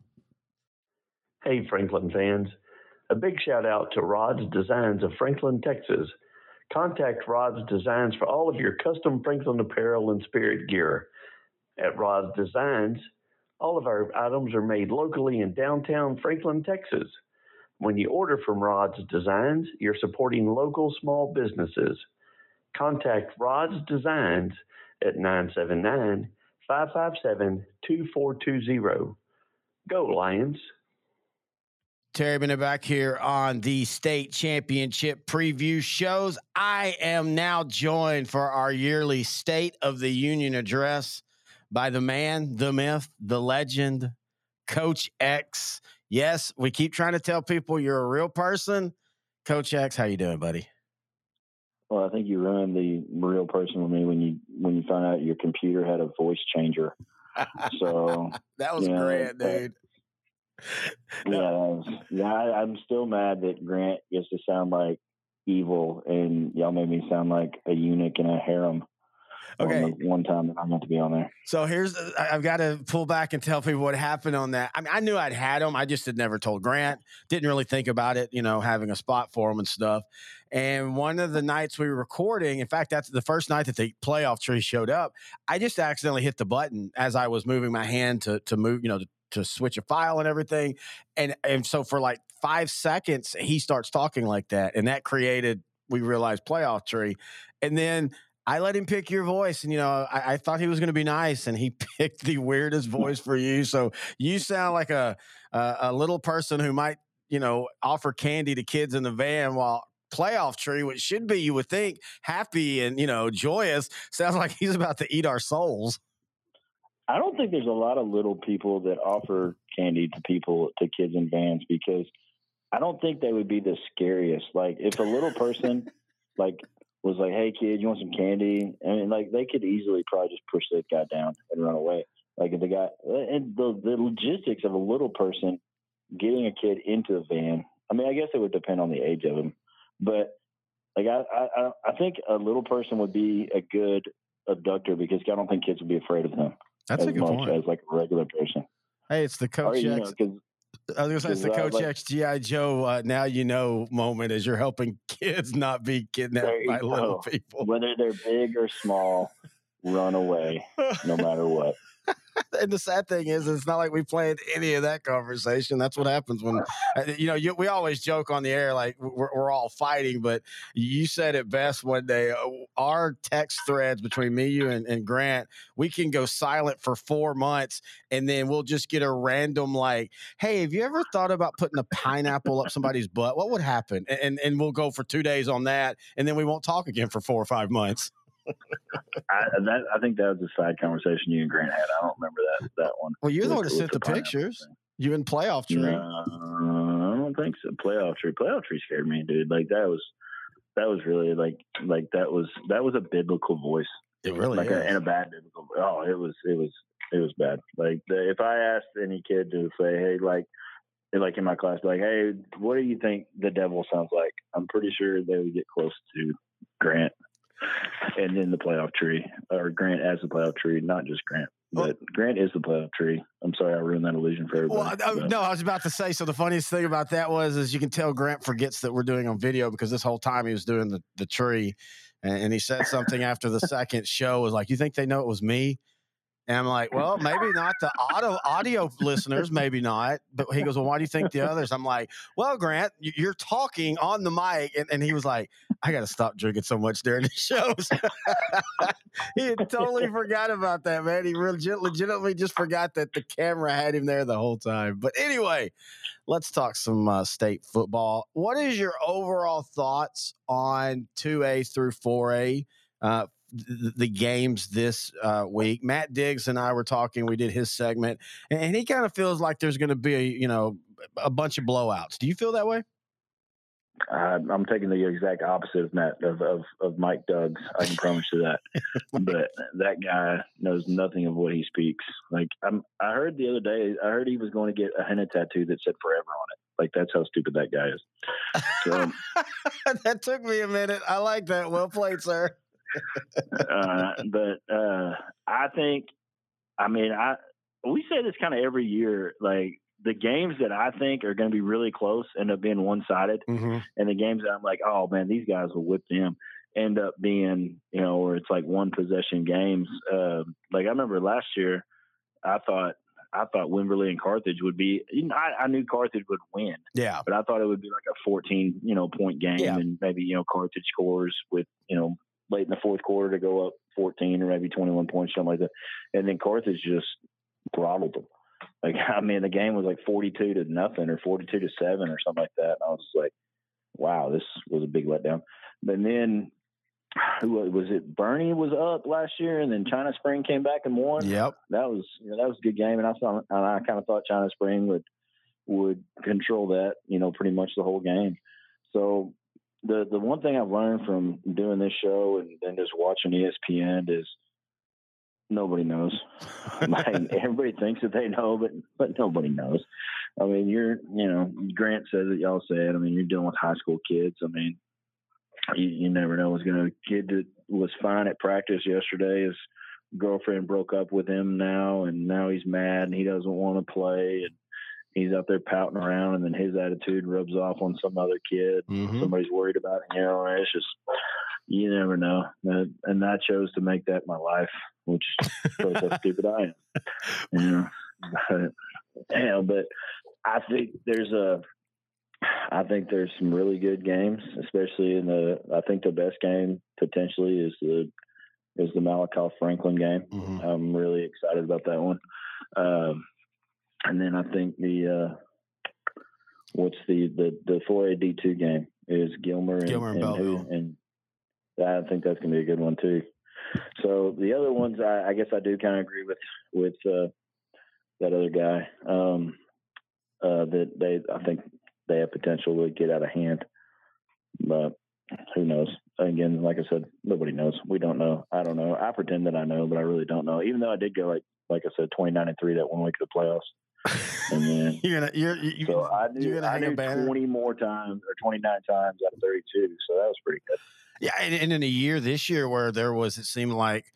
Hey, Franklin fans. A big shout out to Rod's Designs of Franklin, Texas. Contact Rod's Designs for all of your custom Franklin apparel and spirit gear. At Rod's Designs, all of our items are made locally in downtown Franklin, Texas. When you order from Rod's Designs, you're supporting local small businesses. Contact Rod's Designs at 979 557 2420. Go, Lions! Terry Bennett back here on the state championship preview shows. I am now joined for our yearly State of the Union address by the man, the myth, the legend, Coach X. Yes, we keep trying to tell people you're a real person. Coach X, how you doing, buddy? Well, I think you ruined the real person with me when you when you found out your computer had a voice changer. (laughs) So that was you know, great, dude (laughs) yeah, was, yeah. I, I'm still mad that Grant gets to sound like evil, and y'all made me sound like a eunuch in a harem. Okay. One time that I meant to be on there. So here's I've got to pull back and tell people what happened on that. I mean, I knew I'd had him. I just had never told Grant. Didn't really think about it, you know, having a spot for him and stuff. And one of the nights we were recording, in fact, that's the first night that the playoff tree showed up. I just accidentally hit the button as I was moving my hand to to move, you know, to to switch a file and everything. And and so for like five seconds, he starts talking like that, and that created we realized playoff tree. And then I let him pick your voice, and you know, I, I thought he was going to be nice, and he (laughs) picked the weirdest (laughs) voice for you. So you sound like a, a a little person who might, you know, offer candy to kids in the van while playoff tree, which should be, you would think, happy and you know, joyous. Sounds like he's about to eat our souls. I don't think there's a lot of little people that offer candy to people to kids in vans because I don't think they would be the scariest. Like if a little person (laughs) like was like, "Hey kid, you want some candy?" I mean, like they could easily probably just push that guy down and run away. Like if the guy and the the logistics of a little person getting a kid into a van. I mean, I guess it would depend on the age of him, but like I I I think a little person would be a good abductor because I don't think kids would be afraid of him. That's a good much point. as like a regular person. Hey, it's the Or, coach you know, X. 'cause- I was gonna say it's the uh, Coach like- X GI Joe. Uh, now you know moment as you're helping (laughs) kids not be kidnapped by little people. whether they're big or small, run away no matter what. (laughs) and the sad thing is, it's not like we planned any of that conversation. That's what happens when, uh, you know, you, we always joke on the air like we're, we're all fighting, but you said it best one day. uh, Our text threads between me, you, and, and Grant, we can go silent for four months, and then we'll just get a random like, "Hey, have you ever thought about putting a pineapple up somebody's butt? What would happen?" And and, and we'll go for two days on that, and then we won't talk again for four or five months. I, that, I think that was a side conversation you and Grant had. I don't remember that that one. Well, you're the one that sent the pictures. thing. You in playoff tree. No, I don't think so. Playoff tree, playoff tree scared me, dude. Like that was that was really like like that was that was a biblical voice, It really like is. a, and a bad biblical. Oh, it was it was it was bad. Like the, if I asked any kid to say, hey, like like in my class, like, hey, what do you think the devil sounds like? I'm pretty sure they would get close to Grant, and then the playoff tree, or Grant as the playoff tree, not just Grant. Oh. But Grant is the playoff tree. I'm sorry I ruined that illusion for everybody. Well, I- I- no, I was about to say. So the funniest thing about that was, is you can tell Grant forgets that we're doing on video because this whole time he was doing the the tree, and, and he said something after the second show was like, "You think they know it was me?" And I'm like, "Well, maybe not the audio audio listeners, maybe not." But he goes, "Well, why do you think the others?" I'm like, "Well, Grant, you- you're talking on the mic," and, and he was like, "I got to stop drinking so much during the shows." (laughs) he had totally forgot about that, man. He legit, legitimately just forgot that the camera had him there the whole time. But anyway, let's talk some uh, state football. What is your overall thoughts on 2A through 4A? Uh, th- the games this uh, week. Matt Diggs and I were talking. We did his segment, and, and he kind of feels like there's going to be, you know, a bunch of blowouts. Do you feel that way? I, I'm taking the exact opposite of Matt of, of, of Mike Duggs. I can promise you that. (laughs) but that guy knows nothing of what he speaks. Like I'm, I heard the other day, I heard he was going to get a henna tattoo that said "forever" on it. Like that's how stupid that guy is. So, (laughs) that took me a minute. I like that. Well played, sir. Uh, but uh, I think, I mean, I we say this kind of every year. Like the games that I think are going to be really close end up being one sided. Mm-hmm. and the games that I'm like, oh man, these guys will whip them, end up being, you know, where it's like one possession games. Uh, like I remember last year, I thought I thought Wimberley and Carthage would be. You know, I, I knew Carthage would win, Yeah. but I thought it would be like a 14, you know, point game, Yeah. and maybe you know Carthage scores with you know late in the fourth quarter to go up 14 or maybe 21 points, something like that, and then Carthage just throttled them. Like (laughs) I mean, the game was like 42 to nothing or 42 to seven or something like that, and I was like, wow, this was a big letdown. And then. Who was it? Boerne was up last year, and then China Spring came back and won Yep. that was you know, that was a good game, and I thought and I kind of thought China Spring would would control that, you know, pretty much the whole game. So the the one thing I've learned from doing this show and, then just watching ESPN is nobody knows. (laughs) like, everybody thinks that they know, but but nobody knows. I mean, you're you know Grant says it, y'all say it. I mean, you're dealing with high school kids. I mean, you, you never know what's going to. Kid that was fine at practice yesterday. His girlfriend broke up with him now, and now he's mad and he doesn't want to play, and he's out there pouting around, and then his attitude rubs off on some other kid. Mhm. Somebody's worried about him. You know, it's just you never know. And and I chose to make that my life, which shows how (laughs) stupid I am. You know, but, yeah, but I think there's a I think there's some really good games, especially in the. I think the best game potentially is the is the Malakoff Franklin game. Mm-hmm. I'm really excited about that one. Um, and then I think the uh, what's the the the 4A D2 game is Gilmer and, Gilmer and and, and I think that's going to be a good one too. So the other ones, I, I guess I do kind of agree with with uh, that other guy um, uh, that they I think they have potential to get out of hand, but who knows? Again, like I said, nobody knows. We don't know. I don't know. I pretend that I know, but I really don't know. Even though I did go like like I said, twenty nine and three that one week of the playoffs, then (laughs) You're gonna you're you, so I you're knew I knew twenty more times or twenty nine times out of thirty two. So that was pretty good. Yeah, and, and in a year this year where there was, it seemed like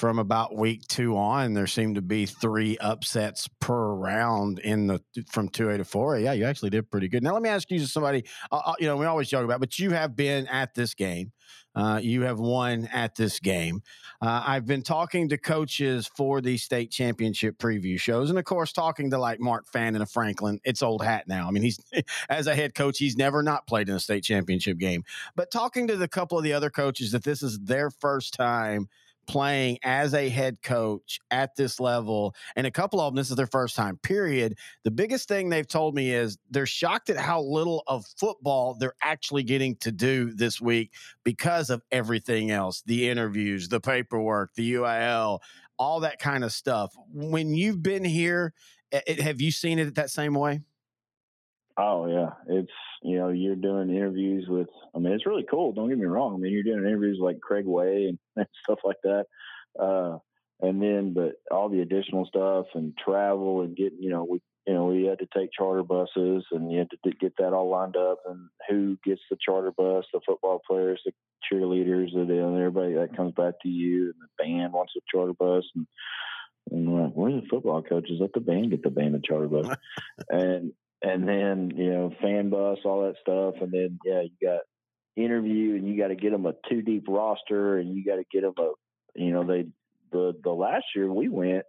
from about week two on, there seemed to be three upsets per round in the from two A to four A. Yeah, you actually did pretty good. Now let me ask you, somebody, uh, uh, you know, we always joke about, but you have been at this game. Uh, you have won at this game. Uh, I've been talking to coaches for the state championship preview shows, and of course, talking to like Mark Fannin of Franklin. It's old hat now. I mean, he's (laughs) as a head coach, he's never not played in a state championship game. But talking to the couple of the other coaches that this is their first time playing as a head coach at this level, and a couple of them, this is their first time, period. The biggest thing they've told me is they're shocked at how little of football they're actually getting to do this week because of everything else the interviews, the paperwork, the UIL, all that kind of stuff. When you've been here, eh, have you seen it that same way? Oh yeah, it's you know you're doing interviews with. I mean, it's really cool. Don't get me wrong. I mean, you're doing interviews like Craig Way (laughs) and, stuff like that. Uh, and then, but all the additional stuff and travel and getting, you know, we you know we had to take charter buses and you had to get that all lined up and who gets the charter bus, the football players, the cheerleaders, and everybody that comes back to you, and the band wants a charter bus and. And we're like, where's the football coaches? Let the band get the band a charter bus. (laughs) and and then you know fan bus, all that stuff, and then yeah, you got interview, and you got to get them a two deep roster, and you got to get them a you know they the the last year we went,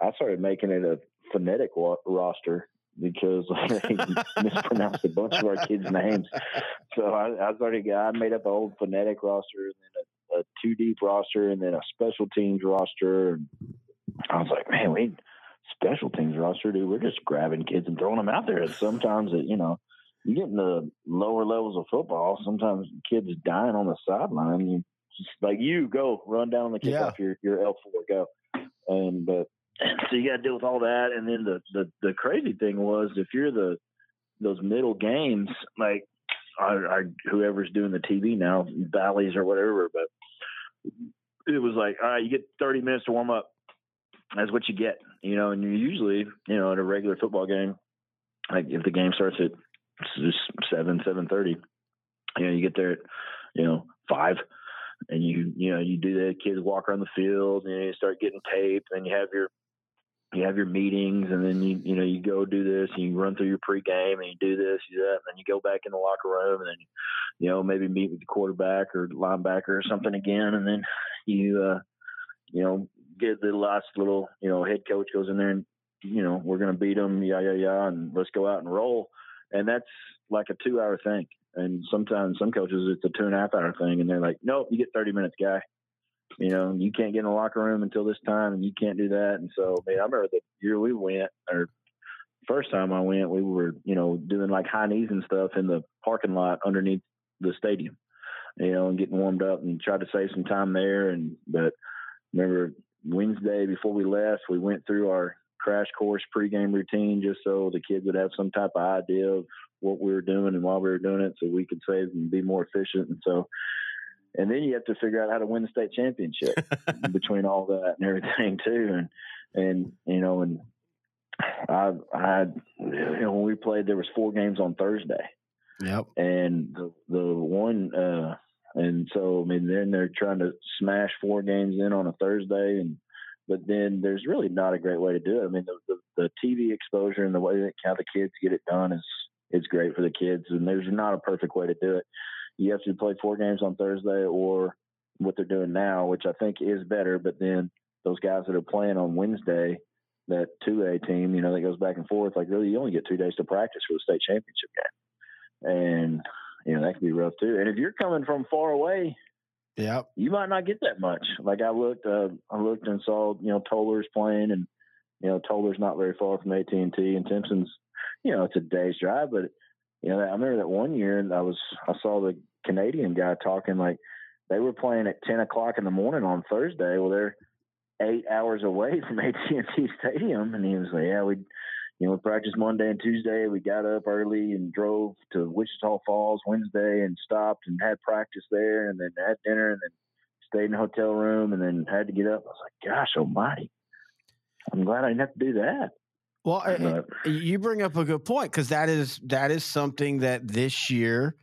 I started making it a phonetic wa- roster because (laughs) they mispronounced a bunch of our kids' names. So I, I started I made up an old phonetic roster, and then a, a two deep roster, and then a special teams roster. And I was like, man, we special teams roster, dude. We're just grabbing kids and throwing them out there. And sometimes, it, you know, you get in the lower levels of football. Sometimes kids dying on the sideline. You just like you go run down the kickoff. Your your L four go. And but (clears throat) so you got to deal with all that. And then the the the crazy thing was if you're the those middle games like. I, I, whoever's doing the TV now, Valleys or whatever, but it was like, all right, you get 30 minutes to warm up that's what you get, you know. And you usually, you know, at a regular football game, like if the game starts at seven, seven thirty, you know, you get there at, you know, five, and you, you know, you do the kids walk around the field, and you start getting tape, and you have your, you have your meetings, and then you, you know, you go do this, and you run through your pregame, and you do this, you do that, and then you go back in the locker room, and then, you know, maybe meet with the quarterback or linebacker or something again, and then you, uh, you know, get the last little, you know, head coach goes in there and, you know, we're going to beat them, yeah, yeah, yeah, and let's go out and roll. And that's like a two hour thing. And sometimes some coaches, it's a two and a half hour thing. And they're like, nope, you get 30 minutes, guy. You know, you can't get in the locker room until this time and you can't do that. And so, man, I remember the year we went, or first time I went, we were, you know, doing like high knees and stuff in the parking lot underneath the stadium, you know, and getting warmed up and tried to save some time there. And, but remember Wednesday before we left, we went through our crash course pregame routine just so the kids would have some type of idea of what we were doing and why we were doing it so we could save and be more efficient. And so, and then you have to figure out how to win the state championship (laughs) between all that and everything too. And, and, you know, and I, I, you know, when we played, there was four games on Thursday Yep. and the, the one, uh, and so, I mean, then they're trying to smash four games in on a Thursday, and but then there's really not a great way to do it. I mean, the, the, the TV exposure and the way that how the kids get it done is is great for the kids, and there's not a perfect way to do it. You have to play four games on Thursday, or what they're doing now, which I think is better. But then those guys that are playing on Wednesday, that two A team, you know, that goes back and forth. Like, really, you only get two days to practice for the state championship game, and you know that can be rough too. And if you're coming from far away, yeah, You might not get that much. Like I looked, uh, I looked and saw, you know, Tolar's playing, and you know, Tolar's not very far from AT and T, and Timpson's, you know, it's a day's drive, but you know, I remember that one year, and I was, I saw the Canadian guy talking like they were playing at ten o'clock in the morning on Thursday. Well, they're eight hours away (laughs) from AT and T Stadium, and he was like, "Yeah, we, you know, we practiced Monday and Tuesday. We got up early and drove to Wichita Falls Wednesday and stopped and had practice there, and then had dinner, and then stayed in a hotel room, and then had to get up." I was like, "Gosh Almighty!" I'm glad I didn't have to do that. Well, but, you bring up a good point because that is that is something that this year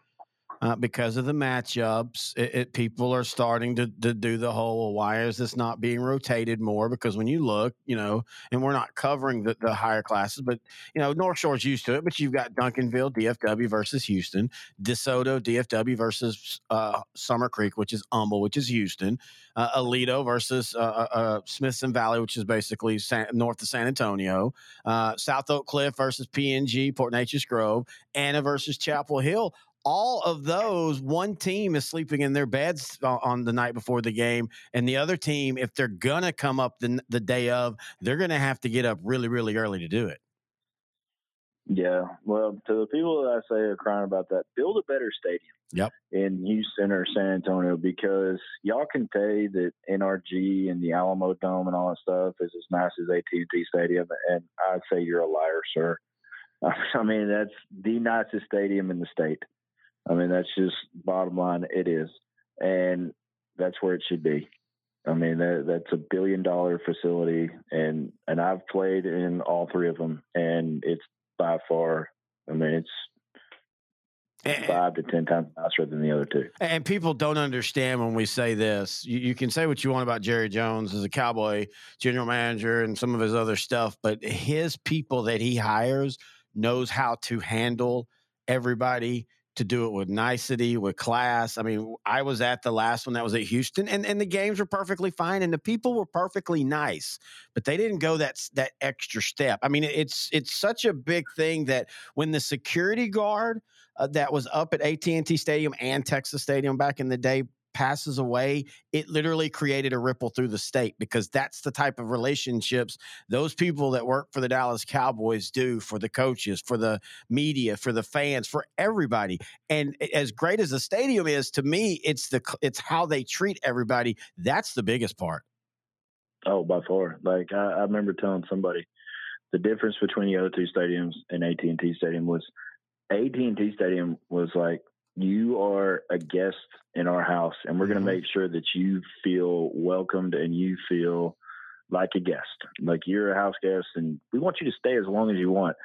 uh, because of the matchups, it, it, people are starting to, to do the whole why is this not being rotated more? Because when you look, you know, and we're not covering the, the higher classes, but you know, North Shore's used to it. But you've got Duncanville, DFW versus Houston, DeSoto, DFW versus uh, Summer Creek, which is Humble, which is Houston, uh, Aledo versus uh, uh, uh, Smithson Valley, which is basically San, north of San Antonio, South Oak Cliff versus PNG, Port Neches Grove, Anna versus Chapel Hill all of those, one team is sleeping in their beds on the night before the game, and the other team, if they're gonna come up the the day of, they're gonna have to get up really, really early to do it. Yeah, well, to the people that I say are crying about that, build a better stadium. Yep. In Houston or San Antonio, because y'all can say that NRG and the Alamodome and all that stuff is as nice as AT&T Stadium, and I'd say you're a liar, sir. (laughs) I mean, that's the nicest stadium in the state. I mean, that's just bottom line. It is, and that's where it should be. I mean, that, that's a billion dollar facility, and and I've played in all three of them, and it's by far. I mean, it's five to ten times faster than the other two. And people don't understand when we say this. You, you, can say what you want about Jerry Jones as a Cowboy general manager and some of his other stuff, but his people that he hires knows how to handle everybody to do it with nicety, with class. I mean, I was at the last one that was at Houston, and, and the games were perfectly fine, and the people were perfectly nice, but they didn't go that that extra step. I mean, it's it's such a big thing that when the security guard uh, that was up at AT and T Stadium and Texas Stadium back in the day passes away, it literally created a ripple through the state because that's the type of relationships those people that work for the Dallas Cowboys do for the coaches, for the media, for the fans, for everybody. And as great as the stadium is, to me, it's the it's how they treat everybody. That's the biggest part. Oh, by far. Like I, I remember telling somebody the difference between the other two stadiums and AT and T Stadium was AT and T Stadium was like you are a guest in our house and we're going to mm-hmm. make sure that you feel welcomed and you feel like a guest like you're a house guest and we want you to stay as long as you want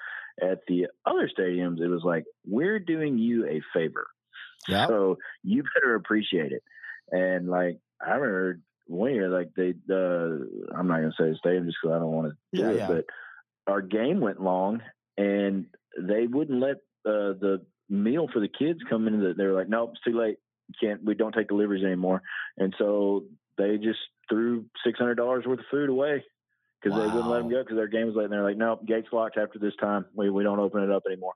at the other stadiums it was like we're doing you a favor yep. so you better appreciate it and like i remember one year like they uh i'm not going to say the stadium just because i don't want to do yeah, it yeah. but our game went long and they wouldn't let uh, the meal for the kids coming in. They were like, nope, it's too late. can't. We don't take deliveries anymore. And so they just threw six hundred dollars worth of food away because wow. they wouldn't let them go because their game was late. And they're like, nope, gates locked after this time. We we don't open it up anymore.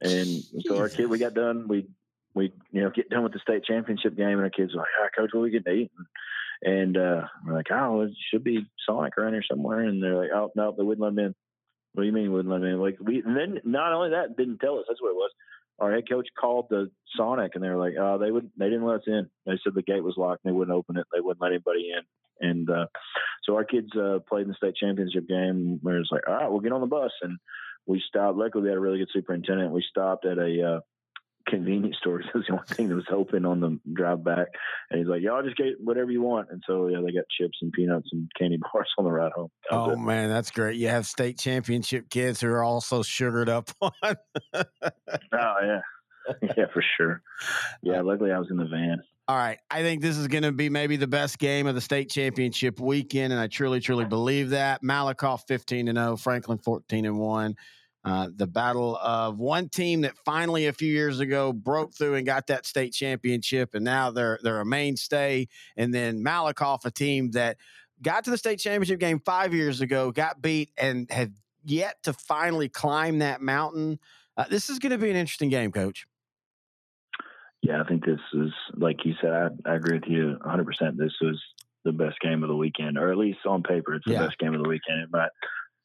And Jesus. so our kid, we got done. We we you know get done with the state championship game, and our kids were like, ah, coach, what we getting to eat? And uh, we're like, oh, it should be Sonic around here somewhere. And they're like, oh no, they wouldn't let them in. What do you mean wouldn't let me in? Like we, and then not only that, didn't tell us. That's what it was our head coach called the Sonic and they were like, oh, they would, they didn't let us in. They said the gate was locked and they wouldn't open it. They wouldn't let anybody in. And uh, so our kids uh, played in the state championship game. Where it's like, all right, we'll get on the bus. And we stopped. Luckily, we had a really good superintendent. We stopped at a uh, convenience stores. It (laughs) was the only thing that was open on the drive back. And he's like, y'all just get whatever you want. And so, yeah, they got chips and peanuts and candy (laughs) bars on the ride home. Oh, it. man, that's great. You have state championship kids who are also sugared up (laughs) on. oh, yeah. yeah, for sure. Yeah, uh, luckily I was in the van. All right. I think this is going to be maybe the best game of the state championship weekend. And I truly, truly believe that. Malakoff 15 and 0, Franklin 14 and 1. Uh, the battle of one team that finally a few years ago broke through and got that state championship, and now they're they're a mainstay. And then Malakoff, a team that got to the state championship game five years ago, got beat, and have yet to finally climb that mountain. Uh, this is going to be an interesting game, Coach. Yeah, I think this is like you said. I, I agree with you 100. percent This was the best game of the weekend, or at least on paper, it's the Yeah. best game of the weekend. It might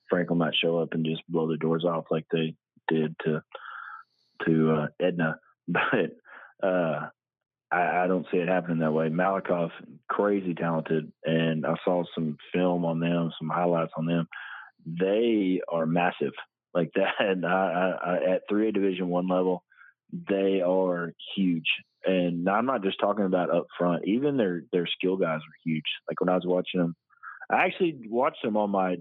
Franklin might show up and just blow the doors off like they did to to uh, Edna, (laughs) but uh, I, I don't see it happening that way. Malakoff, crazy talented, and I saw some film on them, some highlights on them. They are massive, (laughs) like that. I, I, at three A Division One level, they are huge. And I'm not just talking about up front. Even their their skill guys are huge. Like when I was watching them, I actually watched them on my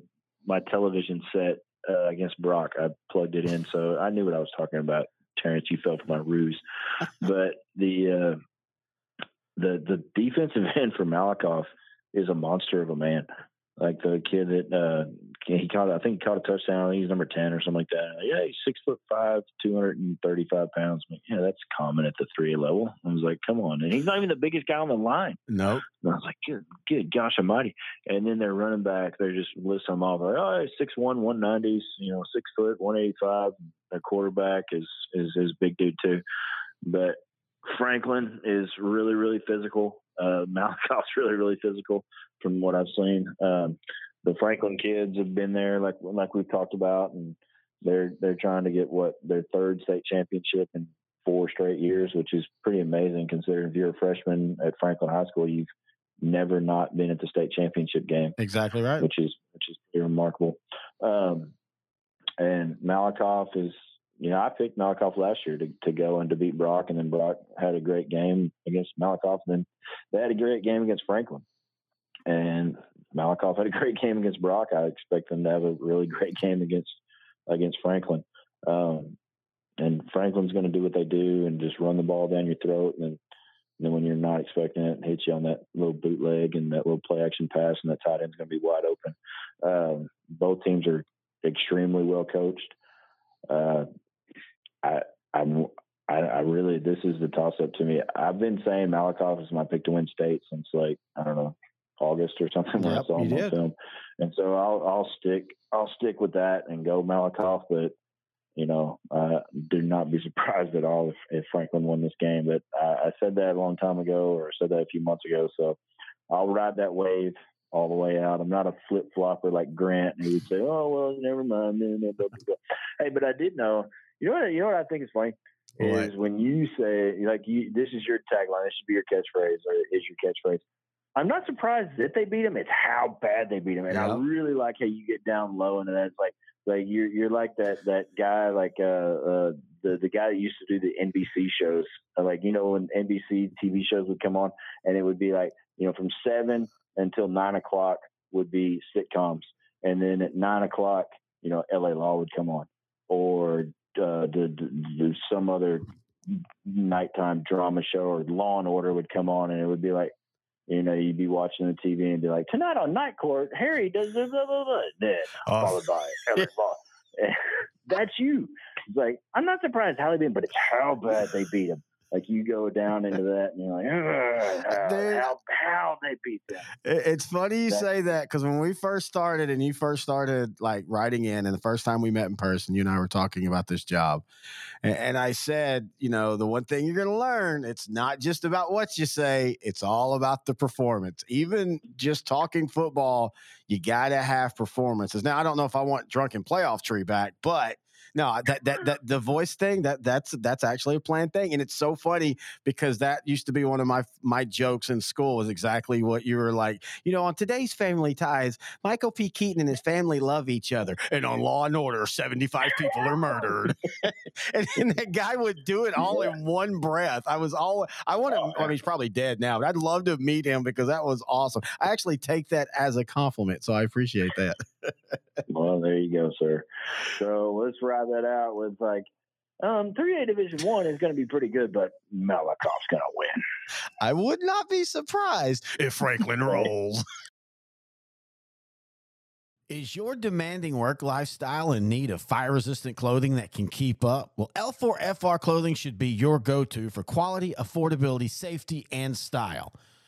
my television set uh, against Brock. I plugged it in, so I knew what I was talking about. Terrence, you fell for my ruse. (laughs) but the uh, the the defensive (laughs) end for Malakoff is a monster of a man. Like the kid that uh, he caught, I think he caught a touchdown. He's number ten or something like that. Yeah, he's six foot five, two hundred and thirty five pounds. Like, yeah, that's common at the three A level. I was like, come on, and he's not even the biggest guy on the line. Nope. I was like, good, good gosh almighty. And then their running back, they're just listing them off like, oh, six one, one nineties, you know, six foot, one eighty five. Their quarterback is is is big dude too. But Franklin is really, really physical. Uh (laughs) Malakoff's really, really physical from what I've seen. Um the Franklin kids have been there like like we've talked about and they're they're trying to get what their third state championship in four straight years, which is pretty amazing considering if you're a freshman at Franklin High School, you've never not been at the state championship game, Exactly right. which is which is pretty remarkable. Um, and Malakoff is, you know, I picked Malakoff last year to, to go and to beat Brock, and then Brock had a great game against Malakoff, and then they had a great game against Franklin. And Malakoff had a (laughs) great game against Brock. I expect them to have a really great game against against Franklin. Um, and Franklin's going to do what they do and just run the ball down your throat. And then, and then when you're not expecting it, hit you on that little bootleg and that little play action pass, and that tight end's going to be wide open. Um, both teams are extremely well coached. Uh, I, I'm, I, I really, this is the toss up to me. I've been saying Malakoff is my pick to win state since like, I don't know, August or something when I Yep, saw you him on did. film. And so I'll, I'll stick, I'll stick with that and go Malakoff, but you know, uh, do not be (laughs) surprised at all if, if Franklin won this game. But I, I said that a long time ago, or said that a few months ago. So I'll ride that wave all the way out. I'm not a flip flopper like Grant who would say, "Oh well, never mind." Hey, but I did know. You know what? You know what I think is funny What? is when you say like you. This is your tagline. This should be your catchphrase, or is your catchphrase. I'm not surprised that they beat him. It's how bad they beat him, and I really like how you get down low into that. It's like like you're you're like that that guy like uh uh the the guy that used to do the NBC shows Uh, like you know when NBC TV shows would come on and it would be like you know from seven until nine o'clock would be sitcoms and then at nine o'clock you know LA Law would come on or uh, the, some other nighttime drama show or Law and Order would come on and it would be like you know, you'd be watching the TV and be like, tonight on Night Court, Harry does blah, blah, blah, blah. Then, Oh. followed by (laughs) (laughs) That's you. It's like, I'm not surprised how they beat but it's how bad they beat him. Like, you go down into that and you're like, "Ugh, how, Dude. how, how they beat them. It- It's funny you That- say that because when we first started and you first started like writing in, and the first time we met in person, you and I were talking about this job, and, and I said, you know, the one thing you're going to learn, it's not just about what you say; it's all about the performance. Even just talking football, you got to have performances. Now, I don't know if I want drunken playoff tree back, but. No, that that that the voice thing that that's that's actually a planned thing, and it's so funny because that used to be one of my my jokes in school. Was exactly what you were like. You know, on today's Family Ties, Michael P. Keaton and his family love each other, and on Law and Order, seventy five people are murdered. (laughs) and, and that guy would do it all in one breath. I was all I want to. Oh, I mean, he's probably dead now, but I'd love to meet him because that was awesome. I actually take that as a compliment, so I appreciate that. Well, there you go, sir. So let's ride that out with like, um, 3A Division One is going to be pretty good, but Malakoff's going to win. I would not be surprised if Franklin (laughs) rolls. Is your demanding work lifestyle in need of fire resistant clothing that can keep up? Well, L4FR clothing should be your go to for quality, affordability, safety, and style.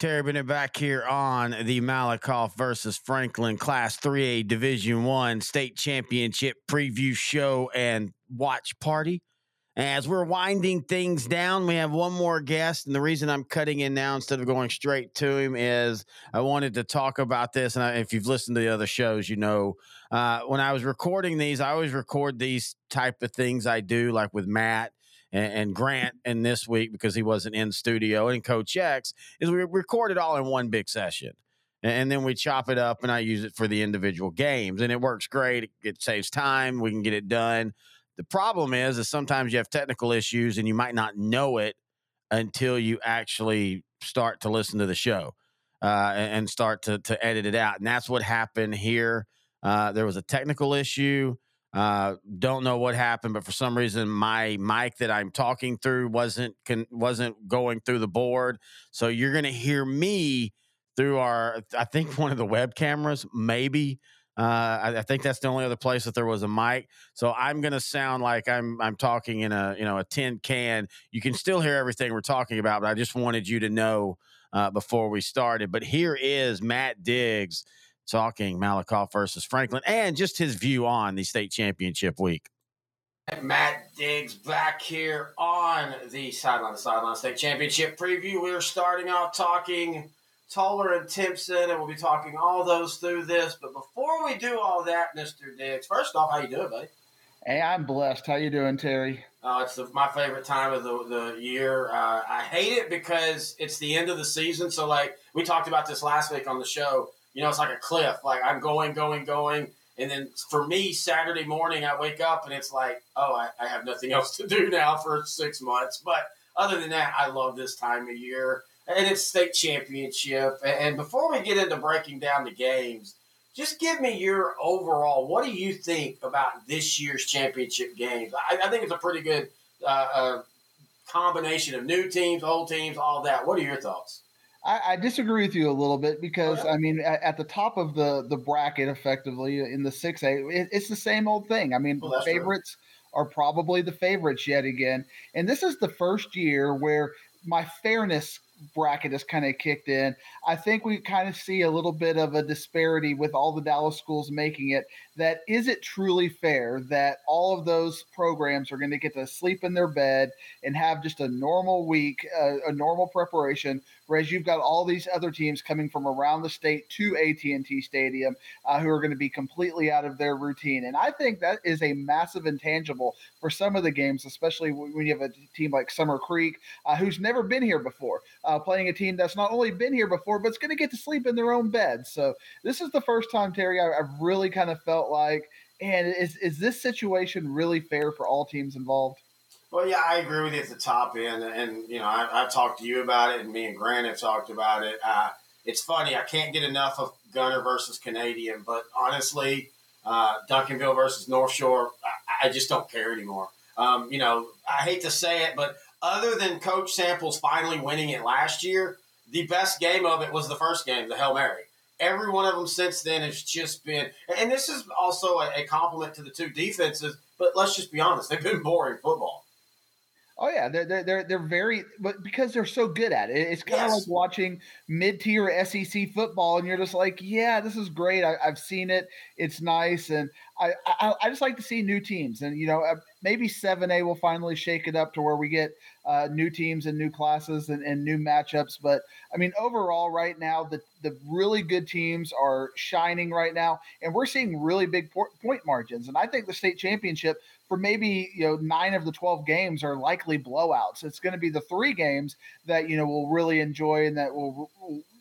Terry Bennett back here on the Malakoff versus Franklin Class 3A Division 1 State Championship preview show and watch party. As we're winding things down, we have one more guest. And the reason I'm cutting in now instead of going straight to him is I wanted to talk about this. And if you've listened to the other shows, you know, uh, when I was recording these, I always record these type of things I do, like with Matt and, and Grant and this week because he wasn't in studio and Coach X is we record it all in one big session. And then we chop it up and I use it for the individual games. And it works great. It, saves time. We can get it done. The problem is, is sometimes you have technical issues and you might not know it until you actually start to listen to the show uh, and start to, to edit it out. And that's what happened here. Uh, there was a technical issue. Uh, don't know what happened, but for some reason, my mic that I'm talking through wasn't can, wasn't going through the board. So you're to hear me through our, I think (laughs) one of the web cameras, maybe. Uh, I, I, think that's the only other place that there was a mic. So I'm to sound like I'm I'm talking in a you know a tin can. You can still hear everything we're talking about, but I just wanted you to know uh, before we started. But here is Matt Diggs talking Malakoff versus Franklin and just his view on the state championship week. Matt Diggs back here on the Sideline to Sideline State Championship preview. We're starting off talking Tolar and Timpson, and we'll be talking all those through this. But before we do all that, Mr. Diggs, first off, how you doing, buddy? Hey, I'm blessed. How you doing, Terry? Uh, it's the, my favorite time of the, the year. Uh, I hate it because it's the end of the season. So, like, we talked about this last week on the show you know, it's like a cliff. Like I'm going, going, going. And then for me, Saturday morning, I wake up and it's like, oh, I, I have nothing (laughs) else to do now for six months. But other than that, I love this time of year. And it's state championship. And before we get into breaking down the games, just give me your overall. What do you think about this year's championship games? I, I think it's a pretty good uh, uh, combination of new teams, old teams, all that. What are your thoughts? I, I, disagree with you a little bit because oh. I mean, at, at, the top of the the bracket, effectively in the six A, it, it's the same old thing. I mean, oh, well, favorites true. are probably the favorites yet again, and this is the first year where my fairness bracket has kind of kicked in. I think we kind of see a little bit of a disparity with all the Dallas schools making it. That is it truly fair that all of those programs are going to get to sleep in their bed and have just a normal week, a normal preparation, whereas you've got all these other teams coming from around the state to AT&T Stadium uh, who are going to be completely out of their routine. And I think that is a massive intangible for some of the games, especially when you have a team like Summer Creek uh, who's never been here before uh, playing a team that's not only been here before, but it's going to get to sleep in their own bed. So this is the first time, Terry, I, have really kind of felt like, and is is this situation really fair for all teams involved? Well, yeah, I agree with you at the top end, and you know, I, have talked to you about it, and me and Grant have talked about it. Uh, it's funny, I can't get enough of Gunter versus Canadian, but honestly, uh, Duncanville versus North Shore, I, I just don't care anymore. Um, you know, I hate to say it, but other than Coach Samples finally winning it last year, the best game of it was the first game, the Hail Mary. Every one of them since then has just been, and this is also a, compliment to the two defenses. But let's just be honest, they've been boring football. Oh yeah, they're they're they're, they're very, but because they're so good at it, it's kind of yes. like watching mid-tier SEC football, and you're just like, yeah, this is great. I, have seen it. It's nice, and I, I, I just like to see new teams, and you know uh, maybe seven A will finally shake it up to where we get uh, new teams and new classes and, and new matchups. But I mean, overall, right now the the really good teams are shining right now, and we're seeing really big point margins. And I think the state championship for maybe you know nine of the 12 games are likely blowouts it's going to be the three games that you know we'll really enjoy and that will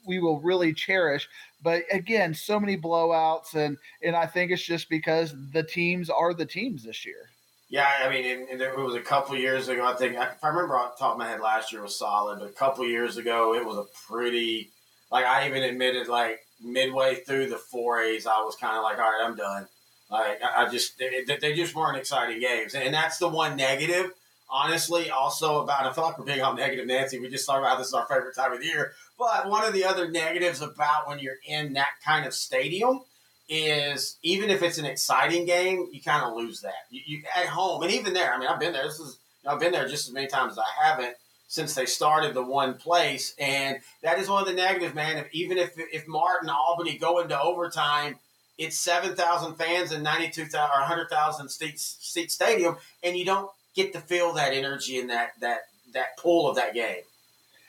we will really cherish but again so many blowouts and and i think it's just because the teams are the teams this year yeah, I mean, and, and it was a couple years ago. I think if I remember off the top of my head, last year was solid, but a couple years ago, it was a pretty. Like I even admitted, like midway through the four A's, I was kind of like, all right, I'm done. Like I just they, they just weren't exciting games, and that's the one negative. Honestly, also about I feel like we're being all negative, Nancy. We just talked about this is our favorite time of the year, but one of the other negatives about when you're in that kind of stadium is even if it's an exciting game, you kind of lose that. You, you, at home, and even there. I mean, I've been there. This is I've been there just as many times as I haven't since they started the one place, and that is one of the negatives, man. If, even if if Mart and Albany go into overtime it's 7,000 fans and 92,000 or 100,000 seat, seat stadium, and you don't get to feel that energy and that, that, that pull of that game.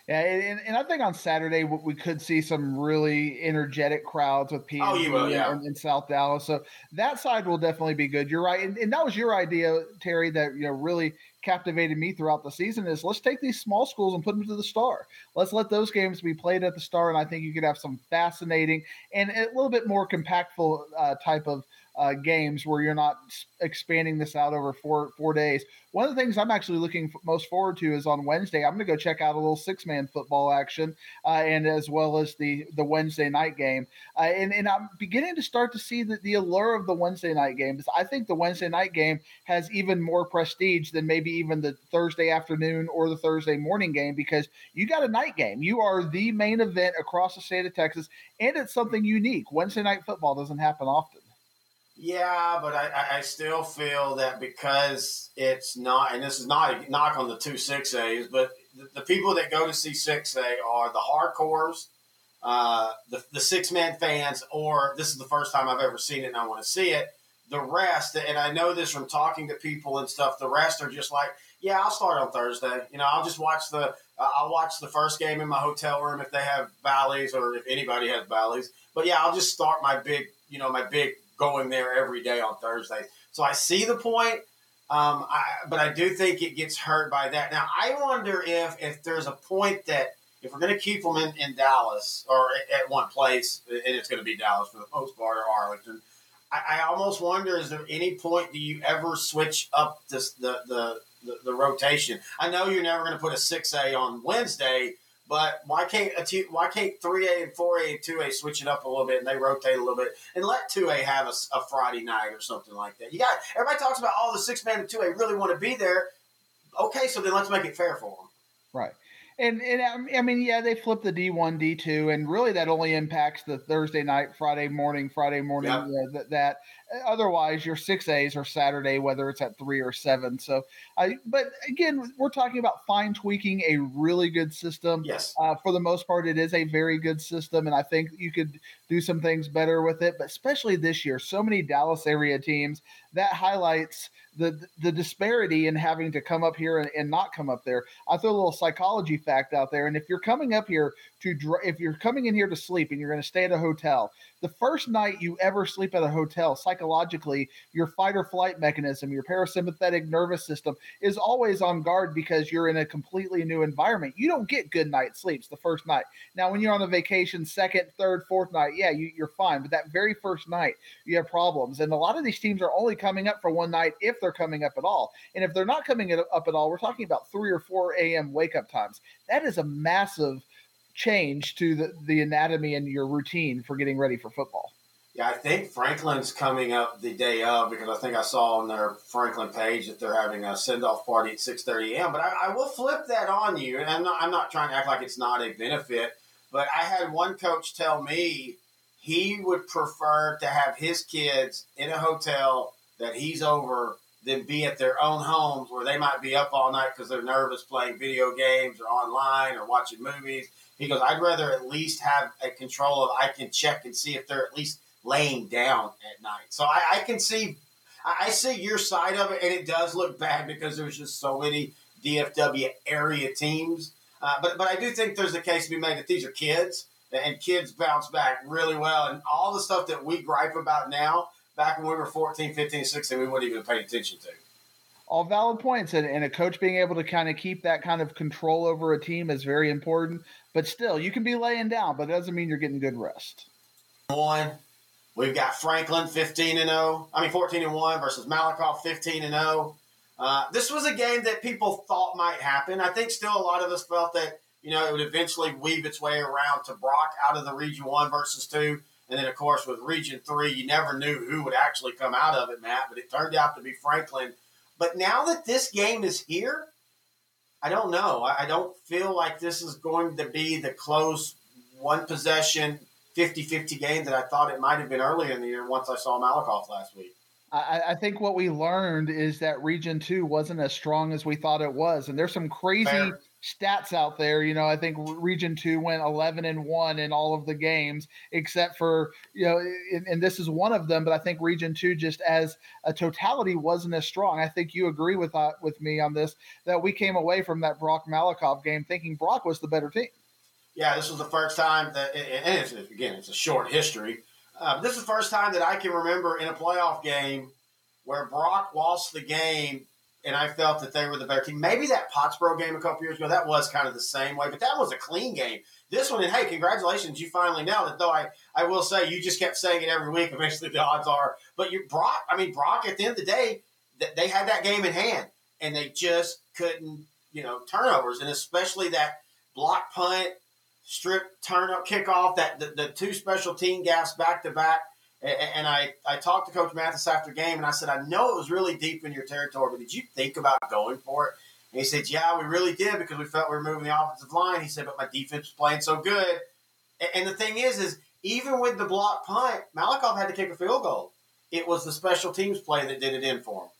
Yeah, and, and I think on Saturday we could see some really energetic crowds with people oh, yeah. in, in, South Dallas. So that side will definitely be good. You're right, and, and, that was your idea, Terry. That you know really captivated me throughout the season is let's take these small schools and put them to the star. Let's let those games be played at the star, and I think you could have some fascinating and a little bit more compactful uh, type of uh, games where you're not expanding this out over four four days. One of the things I'm actually looking most forward to is on Wednesday. I'm going to go check out a little six man football action, uh, and as well as the the Wednesday night game. Uh, and and I'm beginning to start to see the, the allure of the Wednesday night game. I think the Wednesday night game has even more prestige than maybe even the Thursday afternoon or the Thursday morning game because you got a night game. You are the main event across the state of Texas, and it's something unique. Wednesday night football doesn't happen often. Yeah, but I, I still feel that because it's not, and this is not a knock on the two six A's, but the, the people that go to see six A are the hardcores, uh, the the six man fans, or this is the first time I've ever seen it and I want to see it. The rest, and I know this from talking to people and stuff. The rest are just like, yeah, I'll start on Thursday. You know, I'll just watch the uh, I'll watch the first game in my hotel room if they have valleys or if anybody has valleys. But yeah, I'll just start my big, you know, my big going there every day on Thursdays. So I see the point, um, I, but I do think it gets hurt by that. Now I wonder if if there's a point that if we're going to keep them in, in Dallas or at, one place, and it's going to be Dallas for the most part or Arlington. I, I, almost wonder: is there any point do you ever switch up this, the, the the the rotation? I know you're never going to put a six A on Wednesday, but why can't a two, why can't three A and four A and two A switch it up a little bit and they rotate a little bit and let two A have a, a, Friday night or something like that? You got everybody talks about all oh, the six man and two A really want to be there. Okay, so then let's make it fair for them. Right. And, and um, I mean, yeah, they flip the D one, D two, and really that only impacts the Thursday night, Friday morning, Friday morning. That, that otherwise your six A's are Saturday, whether it's at three or seven. So, I but again, we're talking about fine tweaking a really good system. Yes, uh, for the most part, it is a very good system, and I think you could do some things better with it. But especially this year, so many Dallas area teams that highlights the the disparity in having to come up here and, and, not come up there. I throw a little psychology fact out there, and if you're coming up here to if you're coming in here to sleep and you're going to stay at a hotel, the first night you ever sleep at a hotel, psychologically, your fight or flight mechanism, your parasympathetic nervous system is always on guard because you're in a completely new environment. You don't get good night sleeps the first night. Now, when you're on a vacation, second, third, fourth night, yeah, you, you're fine. But that very first night, you have problems, and a lot of these teams are only coming up for one night if they're coming up at all. And if they're not coming up at all, we're talking about 3 or 4 a.m. wake up times. That is a massive change to the, the anatomy and your routine for getting ready for football. Yeah, I think Franklin's coming up the day of because I think I saw on their Franklin page that they're having a send off party at 6:30 a.m. But I, I, will flip that on you, and I'm not I'm not trying to act like it's not a benefit. But I had one coach tell me he would prefer to have his kids in a hotel that he's over than be at their own homes where they might be up all night because they're nervous playing video games or online or watching movies. He goes, I'd rather at least have a control of I can check and see if they're at least laying down at night. So I, I can see, I see your side of it, and it does look bad because there's just so many DFW area teams. Uh, but but I do think there's a case to be made that these are kids, and kids bounce back really well. And all the stuff that we gripe about now, back when we were 14, 15, 16, we wouldn't even pay attention to. All valid points and, and a coach being able to kind of keep that kind of control over a team is very important but still you can be laying down but it doesn't mean you're getting good rest. One we've got franklin 15 and 0 i mean 14 and 1 versus malakoff 15 and 0 uh, this was a game that people thought might happen. I think still a lot of us felt that you know it would eventually weave its way around to brock out of the region 1 versus 2 and then of course with region 3 you never knew who would actually come out of it matt but it turned out to be franklin but now that this game is here, I don't know. I don't feel like this is going to be the close one possession 50 50 game that I thought it might have been earlier in the year once I saw Malakoff last week. I, I, think what we learned is that Region Two wasn't as strong as we thought it was, and there's some crazy Fair. Stats out there. You know, I think Region Two went 11 and one in all of the games except for you know, and, and this is one of them. But I think Region Two, just as a totality, wasn't as strong. I think you agree with uh, with me on this that we came away from that Brock Malakoff game thinking Brock was the better team. Yeah, this was the first time that, and it's, again, it's a short history uh, this is the first time that I can remember in a playoff game where Brock lost the game and I felt that they were the better team. Maybe that Pottsboro game a couple years ago, that was kind of the same way, but that was a clean game. This one, and hey, congratulations, you finally nailed it. Though I, I will say, you just kept saying it every week. (laughs) Eventually, the odds are, but you Brock. I mean, Brock. At the end of the day, they had that game in hand, and they just couldn't, you know, turnovers, and especially that block punt strip turn up kickoff, that the, the two special team gaps back to back. And I, I talked to Coach Mathis after game, and I said, I know it was really deep in your territory, but did you think about going for it? And he said, Yeah, we really did because we felt we were moving the offensive line. He said, But my defense was playing so good. And the thing is, is even with the block punt, Malakoff had to kick a field goal. It was the special teams play that did it in for him.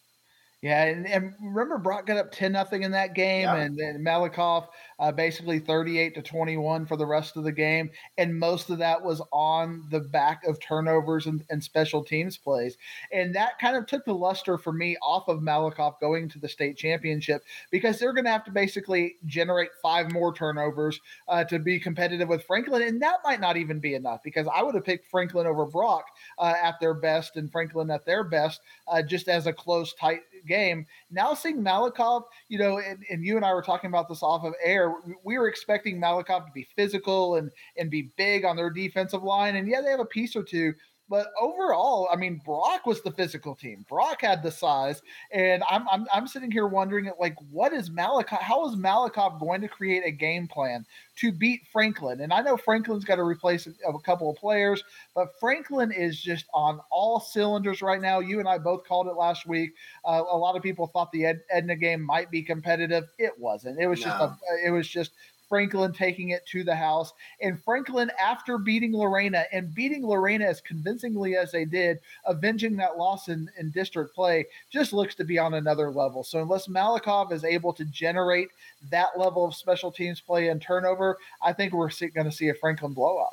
Yeah, and, and, remember Brock got up ten nothing in that game, yeah. and then Malakoff uh, basically thirty eight to twenty one for the rest of the game, and most of that was on the back of turnovers and, and, special teams plays, and that kind of took the luster for me off of Malakoff going to the state championship because they're going to have to basically generate five more turnovers uh, to be competitive with Franklin, and that might not even be enough because I would have picked Franklin over Brock uh, at their best and Franklin at their best, uh, just as a close tight game. Now seeing Malakoff, you know, and, and you and I were talking about this off of air. We were expecting Malakoff to be physical and and be big on their defensive line, and yeah, they have a piece or two, but overall, I mean, Brock was the physical team. Brock had the size, and I'm I'm, I'm sitting here wondering, like, what is Malakoff? How is Malakoff going to create a game plan to beat Franklin? And I know Franklin's got to replace a, a couple of players, but Franklin is just on all cylinders right now. You and I both called it last week. Uh, a lot of people thought the Ed, Edna game might be competitive. It wasn't. It was no. just a. It was just Franklin taking it to the house. And Franklin, after beating Lorena and beating Lorena as convincingly as they did, avenging that loss in, in district play, just looks to be on another level. So unless Malakoff is able to generate that level of special teams play and turnover, I think we're going to see a Franklin blowout.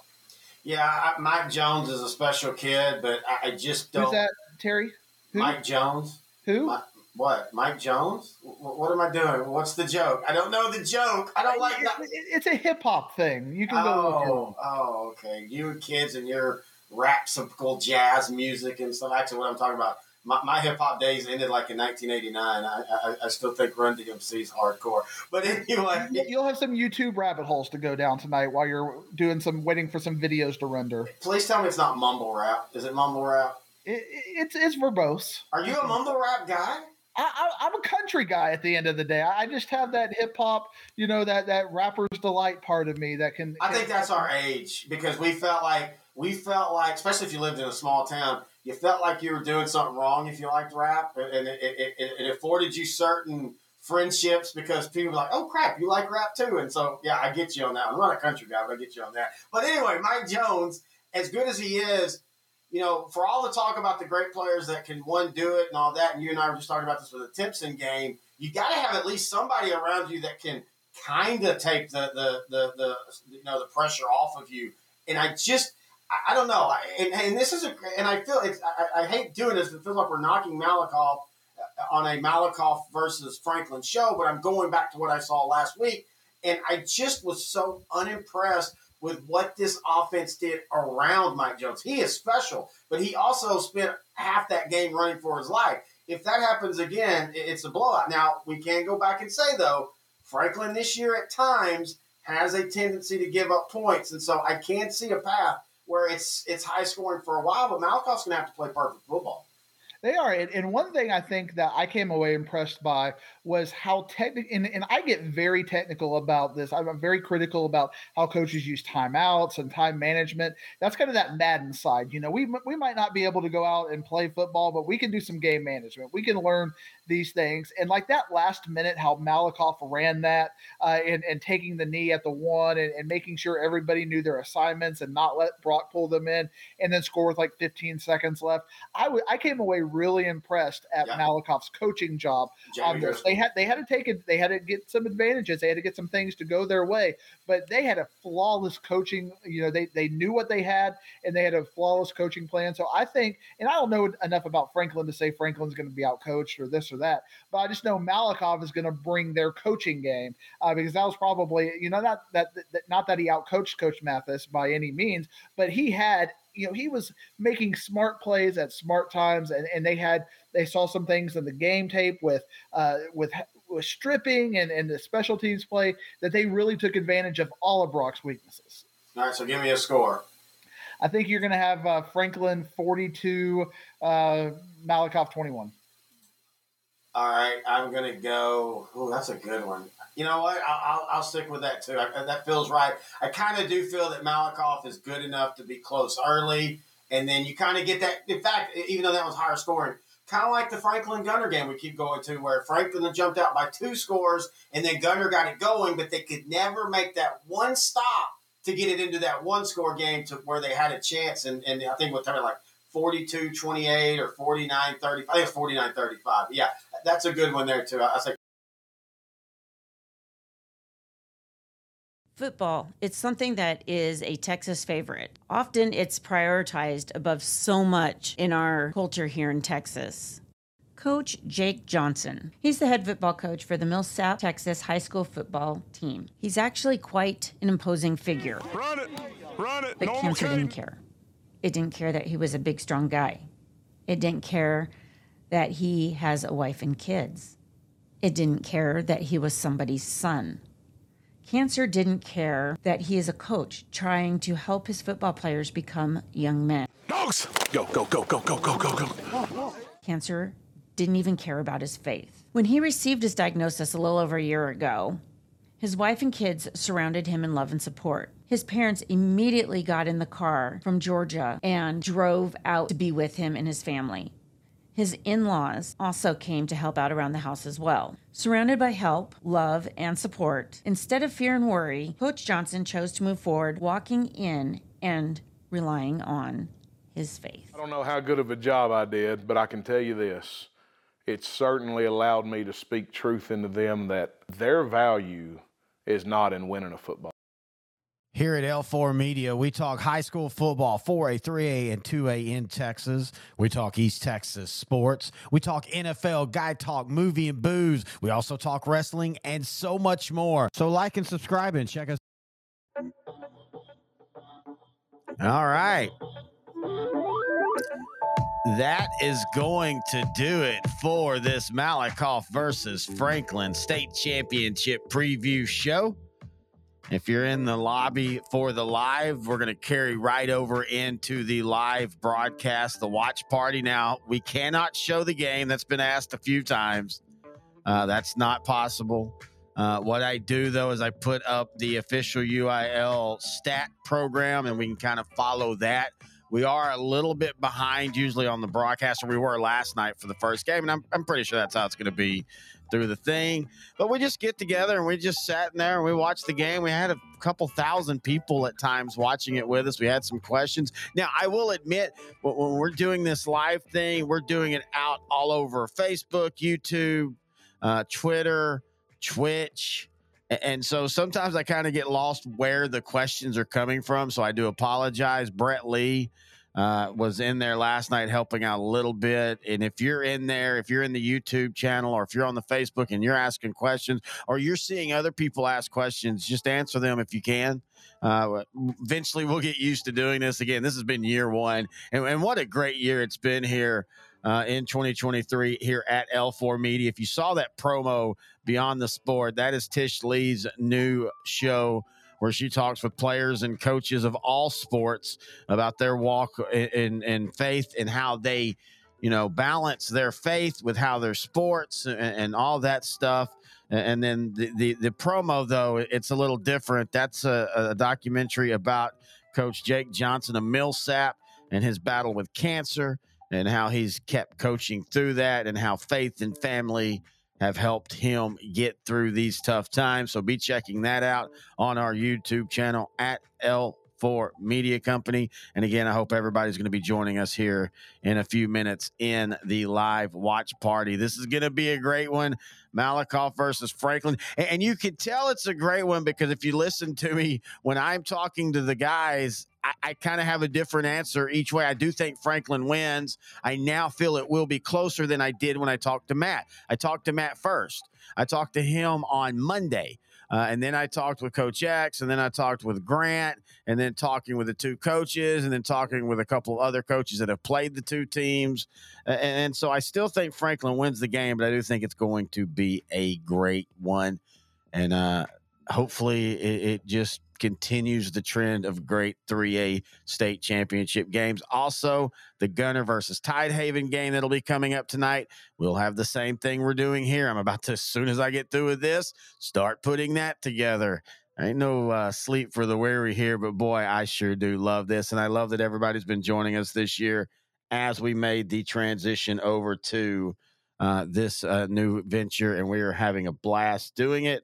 Yeah, Mike Jones is a special kid, but I just don't. Who's that, Terry? Who? Mike Jones. Who? My, what? Mike Jones? What am I doing? What's the joke? I don't know the joke. I don't like that. It's a hip hop thing. You can go. Oh, oh, okay. You kids and your rapsical jazz music and stuff. Actually, what I'm talking about. My, my hip hop days ended like in 1989. I, I, I still think Run DMC is hardcore. But anyway, you'll have some YouTube rabbit holes to go down tonight while you're doing some waiting for some videos to render. Please tell me it's not mumble rap. Is it mumble rap? It, it's it's verbose. Are you a mumble rap guy? I, am a country guy at the end of the day. I just have that hip hop, you know, that that rapper's delight part of me that can. I think that's our age because we felt like we felt like, especially if you lived in a small town, you felt like you were doing something wrong if you liked rap, and it, it, it, it afforded you certain friendships because people were like, "Oh crap, you like rap too," and so yeah, I get you on that. I'm not a country guy, but I get you on that. But anyway, Mike Jones, as good as he is you know, for all the talk about the great players that can one do it and all that, and you and I were just talking about this with the Timpson game, you got to have at least somebody around you that can kind of take the, the the the you know the pressure off of you. And I just I, don't know. And, and, this is a, and I feel it's, I, I hate doing this. It feels like we're knocking Malakoff uh, on a Malakoff versus Franklin show, but I'm going back to what I saw last week. And I just was so unimpressed with what this offense did around Mike Jones. He is special, but he also spent half that game running for his life. If that happens again, it's a blowout. Now, we can go back and say, though, Franklin this year at times has a tendency to give up points. And so I can see a path where it's it's high scoring for a while, but Malakoff's going to have to play perfect football. They are. And one thing I think that I came away impressed by was how technical, and, and I get very technical about this. I'm very critical about how coaches use timeouts and time management. That's kind of that Madden side. You know, we, we might not be able to go out and play football, but we can do some game management. We can learn these things. And like that last minute, how Malakoff ran that uh, and, and taking the knee at the one and, and making sure everybody knew their assignments and not let Brock pull them in and then score with like 15 seconds left. I, w- I came away really impressed at yeah. Malakoff's coaching job on this. They had they had to take it. They had to get some advantages. They had to get some things to go their way. But they had a flawless coaching. You know, they they knew what they had and they had a flawless coaching plan. So I think, and I don't know enough about Franklin to say Franklin's going to be outcoached or this or that. But I just know Malakoff is going to bring their coaching game uh, because that was probably you know not that, that not that he out coached Coach Mathis by any means, but he had you know he was making smart plays at smart times and, and they had they saw some things in the game tape with uh, with with stripping and, and the special teams play that they really took advantage of all of Brock's weaknesses. All right, so give me a score. I think you're going to have uh, Franklin 42, uh, Malakoff 21. All right, I'm to go. Oh, that's a good one. You know what? I'll, I'll, I'll stick with that too. I, that feels right. I kind of do feel that Malakoff is good enough to be close early, and then you kind of get that. In fact, even though that was higher scoring, kind of like the Franklin Gunter game we keep going to, where Franklin jumped out by two scores, and then Gunter got it going, but they could never make that one stop to get it into that one score game to where they had a chance. And, and I think what time like 42 28 or 49 35. I think it's 49 35. Yeah, that's a good one there, too. I, was like, Football, it's something that is a Texas favorite. Often it's prioritized above so much in our culture here in Texas. Coach Jake Johnson. He's the head football coach for the Millsap Texas high school football team. He's actually quite an imposing figure. Run it! Run it! But no cancer didn't care. It didn't care that he was a big, strong guy. It didn't care that he has a wife and kids. It didn't care that he was somebody's son. Cancer didn't care that he is a coach trying to help his football players become young men. Dogs! Go, go, go, go, go, go, go, go. Cancer didn't even care about his faith. When he received his diagnosis a little over a year ago, his wife and kids surrounded him in love and support. His parents immediately got in the car from Georgia and drove out to be with him and his family. His in laws also came to help out around the house as well. Surrounded by help, love, and support, instead of fear and worry, Coach Johnson chose to move forward, walking in and relying on his faith. I don't know how good of a job I did, but I can tell you this. It certainly allowed me to speak truth into them that their value is not in winning a football. Here at L4 Media, we talk high school football, 4A, 3A, and 2A in Texas. We talk East Texas sports. We talk NFL, guy talk, movie and booze. We also talk wrestling and so much more. So like and subscribe and check us. Out. All right. That is going to do it for this Malakoff versus Franklin State Championship preview show. If you're in the lobby for the live, we're going to carry right over into the live broadcast, the watch party. Now, we cannot show the game. That's been asked a few times. Uh, that's not possible. Uh, what I do, though, is I put up the official UIL stat program and we can kind of follow that. We are a little bit behind usually on the broadcast, or we were last night for the first game, and I'm, I'm pretty sure that's how it's going to be through the thing. But we just get together and we just sat in there and we watched the game. We had a couple thousand people at times watching it with us. We had some questions. Now, I will admit, when we're doing this live thing, we're doing it out all over Facebook, YouTube, uh, Twitter, Twitch. And so sometimes I kind of get lost where the questions are coming from. So I do apologize. Brett Lee uh, was in there last night helping out a little bit. And if you're in there, if you're in the YouTube channel or if you're on the Facebook and you're asking questions or you're seeing other people ask questions, just answer them if you can. Uh, eventually, we'll get used to doing this again. This has been year one. And, and what a great year it's been here. Uh, in 2023 here at L4 Media. If you saw that promo Beyond the Sport, that is Tish Lee's new show where she talks with players and coaches of all sports about their walk in, in faith and how they, you know, balance their faith with how their sports and, and all that stuff. And then the, the, the promo though, it's a little different. That's a, a documentary about Coach Jake Johnson of Millsap and his battle with cancer and how he's kept coaching through that and how faith and family have helped him get through these tough times. So be checking that out on our YouTube channel at L4 Media Company. And again, I hope everybody's going to be joining us here in a few minutes in the live watch party. This is going to be a great one. Malakoff versus Franklin. And you can tell it's a great one because if you listen to me when I'm talking to the guys, I, I kind of have a different answer each way. I do think Franklin wins. I now feel it will be closer than I did when I talked to Matt. I talked to Matt first. I talked to him on Monday. Uh, and then I talked with Coach X, and then I talked with Grant, and then talking with the two coaches, and then talking with a couple of other coaches that have played the two teams. And, and so I still think Franklin wins the game, but I do think it's going to be a great one. And uh, hopefully it, it just continues the trend of great 3A state championship games. Also, the Gunter versus Tidehaven game that'll be coming up tonight. We'll have the same thing we're doing here. I'm about to, as soon as I get through with this, start putting that together. Ain't no uh, sleep for the weary here, but boy, I sure do love this. And I love that everybody's been joining us this year as we made the transition over to uh, this uh, new venture. And we are having a blast doing it.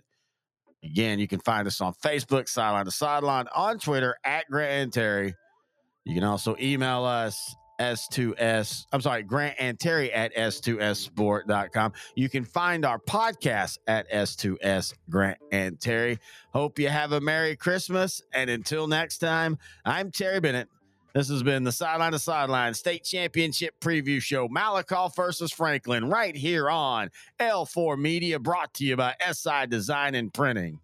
Again, you can find us on Facebook, Sideline to Sideline, on Twitter at Grant and Terry. You can also email us S2S. I'm sorry, Grant and Terry at S2SSport.com. You can find our podcast at S2S Grant and Terry. Hope you have a Merry Christmas. And until next time, I'm Terry Bennett. This has been the Sideline to Sideline State Championship Preview Show, Malakoff versus Franklin, right here on L4 Media, brought to you by SI Design and Printing.